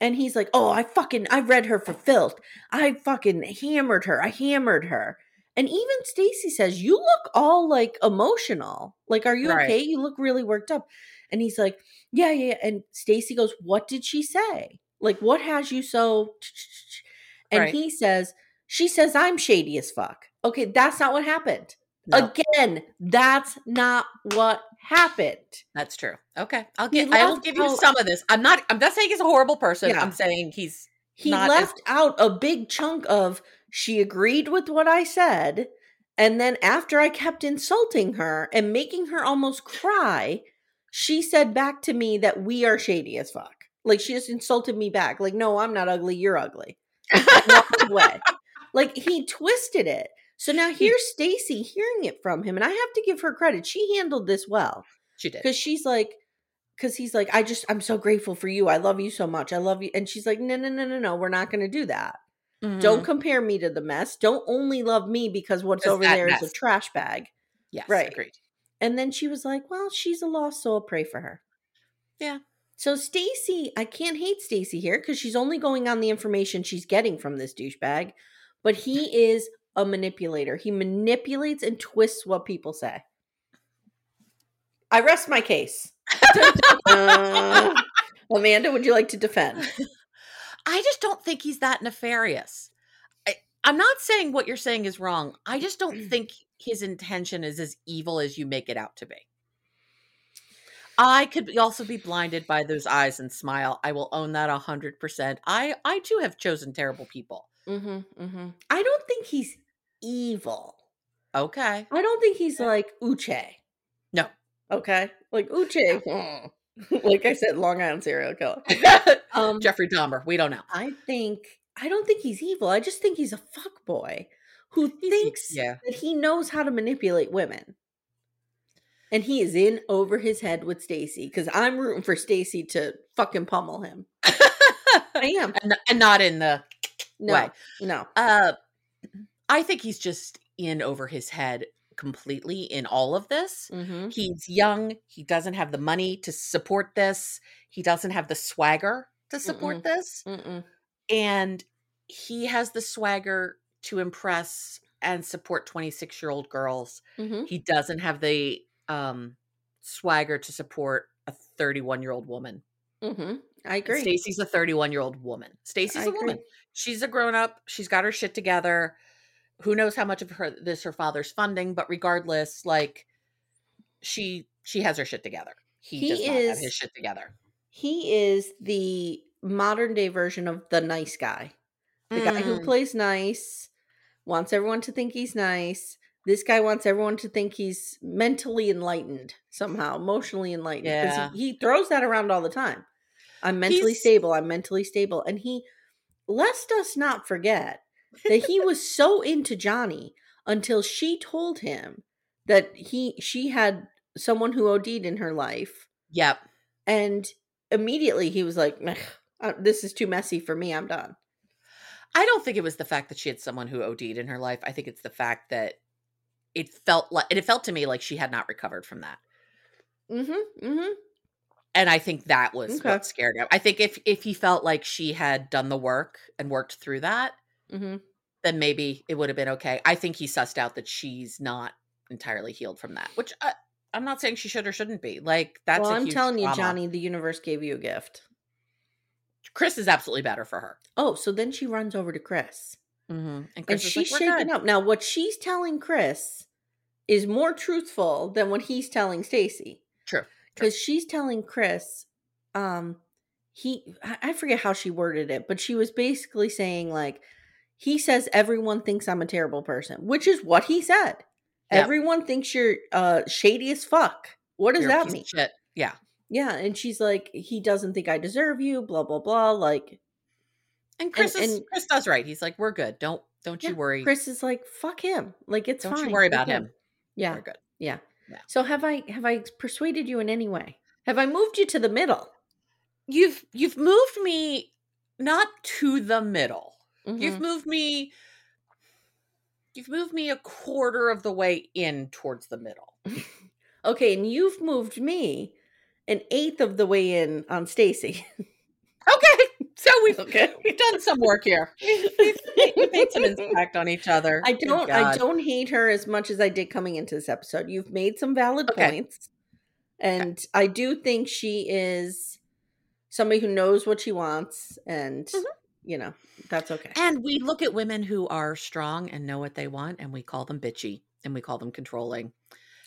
Speaker 1: and he's like, "Oh, I fucking I read her for filth. I fucking hammered her. I hammered her." And even Stacy says, "You look all like emotional. Like are you
Speaker 2: Right.
Speaker 1: okay? You look really worked up." And he's like, "Yeah, yeah." yeah." And Stacy goes, "What did she say? Like what has you so And
Speaker 2: Right.
Speaker 1: he says, "She says I'm shady as fuck." Okay, that's not what happened.
Speaker 2: No,
Speaker 1: Again, that's not what happened.
Speaker 2: that's true. Okay. I'll get I will
Speaker 1: left
Speaker 2: give you some of this. I'm not I'm not saying he's a horrible person.
Speaker 1: Yeah.
Speaker 2: I'm saying he's
Speaker 1: He
Speaker 2: not as-
Speaker 1: left out a big chunk of she agreed with what I said. And then after I kept insulting her and making her almost cry, she said back to me that we are shady as fuck. Like she just insulted me back. Like, no, I'm not ugly. You're ugly. Away. Like he twisted it. So now here's Stacy hearing it from him. And I have to give her credit. She handled this well
Speaker 2: she did.
Speaker 1: because she's like because he's like i just i'm so grateful for you i love you so much i love you and she's like no no no no no we're not going to do that don't
Speaker 2: Mhm.
Speaker 1: compare me to the mess don't only love me because what's over there is a trash bag
Speaker 2: Yes,
Speaker 1: right.
Speaker 2: agreed.
Speaker 1: And then she was like well she's a lost soul pray for her
Speaker 2: Yeah.
Speaker 1: so stacy i can't hate stacy here because she's only going on the information she's getting from this douchebag but he is a manipulator he manipulates and twists what people say i rest my case Uh, Amanda, would you like to defend?
Speaker 2: I just don't think he's that nefarious. I, I'm not saying what you're saying is wrong. I just don't think his intention is as evil as you make it out to be. I could also be blinded by those eyes and smile. I will own that a hundred percent. I I too have chosen terrible people.
Speaker 1: Mm-hmm, mm-hmm. I don't think he's evil.
Speaker 2: Okay.
Speaker 1: I don't think he's like Uche.
Speaker 2: No.
Speaker 1: Okay, like Uche. mm, like I said, Long Island serial killer. Um,
Speaker 2: Jeffrey Dahmer. We don't know.
Speaker 1: I think I don't think he's evil. I just think he's a fuck boy who thinks
Speaker 2: yeah.
Speaker 1: that he knows how to manipulate women. And he is in over his head with Stacy because I'm rooting for Stacy to fucking pummel him. I am.
Speaker 2: and, and not in the
Speaker 1: No,
Speaker 2: way.
Speaker 1: no.
Speaker 2: Uh, I think he's just in over his head completely in all of this.
Speaker 1: Mm-hmm.
Speaker 2: He's young. He doesn't have the money to support this. He doesn't have the swagger to support this.
Speaker 1: Mm-mm.
Speaker 2: And he has the swagger to impress and support 26 year old girls.
Speaker 1: Mm-hmm.
Speaker 2: He doesn't have the um, swagger to support a 31 year old woman.
Speaker 1: Mm-hmm. I agree.
Speaker 2: Stacy's a 31 year old woman. Stacy's a woman. She's a grown up. She's got her shit together. Who knows how much of her this her father's funding, but regardless, like she she has her shit together. He,
Speaker 1: He
Speaker 2: does not have
Speaker 1: is-
Speaker 2: his shit together.
Speaker 1: He is the modern day version of the nice guy. The guy who
Speaker 2: Mm.
Speaker 1: plays nice, wants everyone to think he's nice. This guy wants everyone to think he's mentally enlightened somehow, emotionally enlightened.
Speaker 2: Yeah.
Speaker 1: He, he throws that around all the time. I'm mentally
Speaker 2: He's-
Speaker 1: stable. I'm mentally stable. And he, lest us not forget that he was so into Johnie until she told him that he she had someone who OD'd in her life
Speaker 2: Yep.
Speaker 1: and immediately he was like this is too messy for me i'm done
Speaker 2: I don't think it was the fact that she had someone who OD'd in her life. I think it's the fact that it felt like it felt to me like she had not recovered from that.
Speaker 1: mm-hmm mm-hmm
Speaker 2: And I think that was
Speaker 1: Okay.
Speaker 2: what scared him. I think if if he felt like she had done the work and worked through that,
Speaker 1: mm-hmm
Speaker 2: then maybe it would have been okay. I think he sussed out that she's not entirely healed from that, which I, I'm not saying she should or shouldn't be. Like that's
Speaker 1: well i'm telling you johnie the universe gave you a gift
Speaker 2: Chris is absolutely better for her.
Speaker 1: oh so then she runs over to chris
Speaker 2: Mm-hmm. And,
Speaker 1: and
Speaker 2: Chris is
Speaker 1: she's
Speaker 2: like, "We're
Speaker 1: shaken
Speaker 2: good."
Speaker 1: up now what she's telling chris is more truthful than what he's telling stacy
Speaker 2: True.
Speaker 1: because she's telling chris um he I- forget how she worded it but she was basically saying like he says everyone thinks i'm a terrible person which is what he said
Speaker 2: Yep.
Speaker 1: everyone thinks you're uh shady as fuck what does
Speaker 2: You're
Speaker 1: that mean
Speaker 2: Shit. Yeah.
Speaker 1: Yeah and she's like he doesn't think i deserve you blah blah blah like
Speaker 2: And Chris is
Speaker 1: and-
Speaker 2: Chris does right. He's like, we're good. Don't don't
Speaker 1: yeah,
Speaker 2: you worry.
Speaker 1: chris is like fuck him like it's fine.
Speaker 2: don't
Speaker 1: fine
Speaker 2: you worry about him.
Speaker 1: yeah
Speaker 2: We're good.
Speaker 1: yeah
Speaker 2: Yeah.
Speaker 1: so have i have i persuaded you in any way have i moved you to the middle
Speaker 2: You've you've moved me not to the middle. You've
Speaker 1: Mhm.
Speaker 2: moved me you've moved me a quarter of the way in towards the middle.
Speaker 1: Okay, and you've moved me an eighth of the way in on Stacy.
Speaker 2: Okay. So we've
Speaker 1: Okay.
Speaker 2: we've done some work here. We've, we've made, some impact on each other.
Speaker 1: I don't I don't hate her as much as I did coming into this episode. You've made some valid
Speaker 2: Okay.
Speaker 1: points. And I do think she is somebody who knows what she wants and
Speaker 2: Mhm.
Speaker 1: you know, that's okay.
Speaker 2: And we look at women who are strong and know what they want, and we call them bitchy and we call them controlling.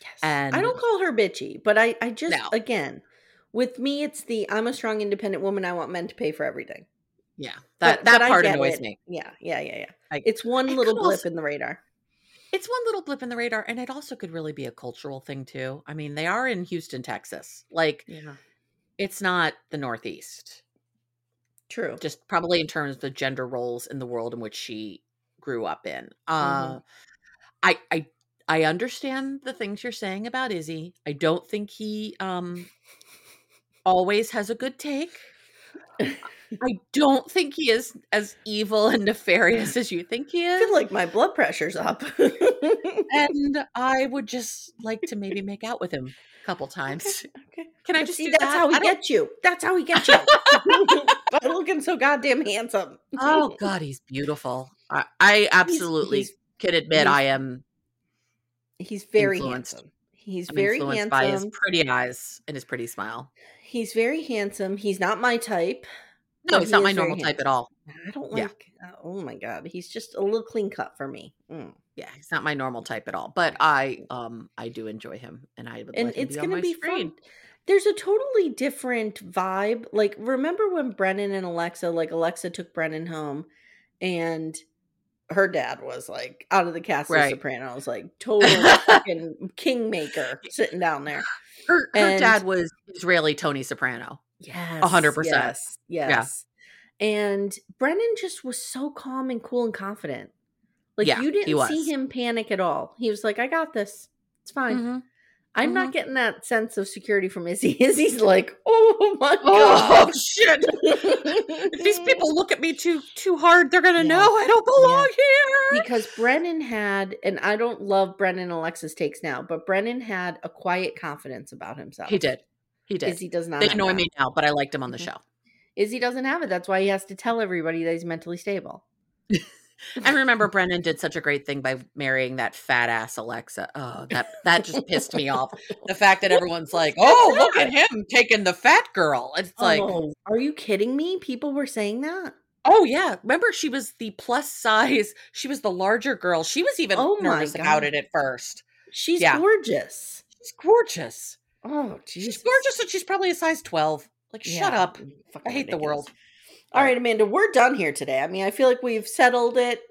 Speaker 1: Yes.
Speaker 2: and-
Speaker 1: I don't call her bitchy, but I I just
Speaker 2: No.
Speaker 1: again, with me it's the I'm a strong independent woman, I want men to pay for everything.
Speaker 2: Yeah,
Speaker 1: But-
Speaker 2: that that
Speaker 1: but
Speaker 2: part annoys
Speaker 1: it.
Speaker 2: me.
Speaker 1: Yeah, yeah, yeah, yeah.
Speaker 2: I-
Speaker 1: it's one
Speaker 2: it
Speaker 1: little blip
Speaker 2: also-
Speaker 1: in the radar.
Speaker 2: It's one little blip in the radar, and it also could really be a cultural thing too. I mean, they are in Houston, Texas. Like,
Speaker 1: Yeah.
Speaker 2: it's not the Northeast.
Speaker 1: True.
Speaker 2: Just probably in terms of the gender roles in the world in which she grew up in. Uh, I I I understand the things you're saying about Izzy. I don't think he um always has a good take. I don't think he is as evil and nefarious as you think he
Speaker 1: I
Speaker 2: is.
Speaker 1: feel like my blood pressure's up.
Speaker 2: and I would just like to maybe make out with him a couple times.
Speaker 1: okay.
Speaker 2: Can I
Speaker 1: But
Speaker 2: just
Speaker 1: see?
Speaker 2: do
Speaker 1: That's
Speaker 2: that?
Speaker 1: how he gets you. That's how he gets you. By looking so goddamn handsome.
Speaker 2: Oh God, he's beautiful. I, I absolutely
Speaker 1: he's-
Speaker 2: can admit I am
Speaker 1: He's very
Speaker 2: Influenced.
Speaker 1: handsome. He's
Speaker 2: I'm
Speaker 1: very
Speaker 2: influenced
Speaker 1: handsome.
Speaker 2: by his pretty eyes and his pretty smile.
Speaker 1: He's very handsome. He's not my type.
Speaker 2: No, he's
Speaker 1: he
Speaker 2: not my normal type at all.
Speaker 1: I don't
Speaker 2: Yeah.
Speaker 1: like. Oh my god, he's just a little clean cut for me. Mm.
Speaker 2: Yeah, he's not my normal type at all. But I um I do enjoy him and I would
Speaker 1: And it's gonna
Speaker 2: my
Speaker 1: be
Speaker 2: screen.
Speaker 1: fun. There's a totally different vibe. Like, remember when Brennon and Alexa, like Alexa took Brennon home, and her dad was like out of the cast
Speaker 2: Right.
Speaker 1: of Sopranos, like total fucking kingmaker sitting down there.
Speaker 2: Her, her
Speaker 1: And-
Speaker 2: dad was Israeli Tony Soprano.
Speaker 1: Yes.
Speaker 2: 100%.
Speaker 1: Yes. Yes. And Brennon just was so calm and cool and confident. Like
Speaker 2: Yeah,
Speaker 1: you didn't see him panic at all. He was like, I got this. It's fine.
Speaker 2: Mhm.
Speaker 1: I'm
Speaker 2: Mhm.
Speaker 1: not getting that sense of security from Izzy. Izzy's like, oh my God.
Speaker 2: Oh
Speaker 1: god.
Speaker 2: shit! if these people look at me too too hard, they're gonna
Speaker 1: Yeah.
Speaker 2: know I don't belong here.
Speaker 1: because Brennon had, and I don't love Brennon and Alexa's takes now, but Brennon had a quiet confidence about himself.
Speaker 2: He did. He did.
Speaker 1: Izzy does not.
Speaker 2: they annoy
Speaker 1: that.
Speaker 2: me now, but I liked him on the
Speaker 1: Mhm.
Speaker 2: show.
Speaker 1: Izzy doesn't have it. That's why he has to tell everybody that he's mentally stable.
Speaker 2: And remember, Brennon did such a great thing by marrying that fat ass Alexa. Oh, that that just pissed me off. The fact that everyone's like, "Oh, look at him taking the fat girl." It's like,
Speaker 1: oh, are you kidding me? People were saying that.
Speaker 2: oh yeah. Remember, she was the plus size. She was the larger girl. She was even
Speaker 1: Oh
Speaker 2: nervous about it at first.
Speaker 1: She's
Speaker 2: Yeah.
Speaker 1: gorgeous.
Speaker 2: She's gorgeous.
Speaker 1: Oh, Jesus.
Speaker 2: She's gorgeous, and she's probably a size twelve. Like, shut up.
Speaker 1: Mm, fucking
Speaker 2: I hate the world.
Speaker 1: All right, Amanda, we're done here today. I mean, I feel like we've settled it.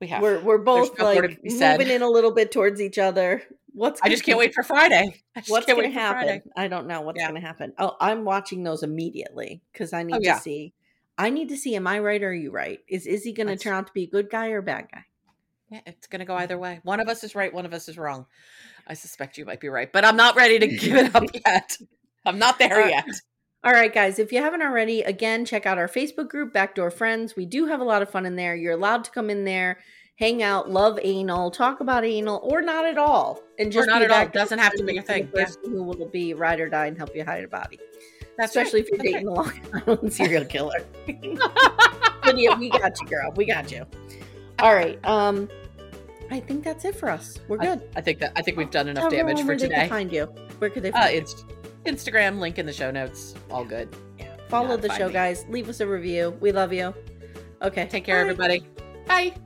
Speaker 2: We have.
Speaker 1: We're we're both
Speaker 2: no
Speaker 1: like moving in a little bit towards each other. What's
Speaker 2: I just can't wait for Friday. I just
Speaker 1: What's going to happen?
Speaker 2: Friday.
Speaker 1: I don't know what's
Speaker 2: Yeah.
Speaker 1: going to happen. Oh, I'm watching those immediately because I oh, need
Speaker 2: Oh, yeah.
Speaker 1: to see. I need to see. Am I right or are you right? Is Izzy going to turn out to be a good guy or a bad guy?
Speaker 2: Yeah, it's going to go either way. One of us is right, one of us is wrong. I suspect you might be right, but I'm not ready to give it up yet. I'm not there yet.
Speaker 1: All right, guys, if you haven't already, again, check out our Facebook group, Backdoor Friends. We do have a lot of fun in there. You're allowed to come in there, hang out, love anal, talk about anal, or not at all. And just
Speaker 2: not at all. Doesn't have to be a thing. Yeah.
Speaker 1: Who will be ride or die and help you hide a body.
Speaker 2: That's right.
Speaker 1: Especially if you're
Speaker 2: That's
Speaker 1: dating a Long Island serial killer. but yeah, we got you, girl. We got you. All right. Um, I think that's it for us. We're good.
Speaker 2: I, think that I think we've done enough
Speaker 1: Tell
Speaker 2: damage for
Speaker 1: where they can
Speaker 2: today.
Speaker 1: find you. Where could they
Speaker 2: Uh,
Speaker 1: find you?
Speaker 2: it's Instagram link in the show notes. All good.
Speaker 1: Follow the show,
Speaker 2: me.
Speaker 1: guys. Leave us a review. We love you. Okay.
Speaker 2: Take care,
Speaker 1: Bye.
Speaker 2: everybody. Bye.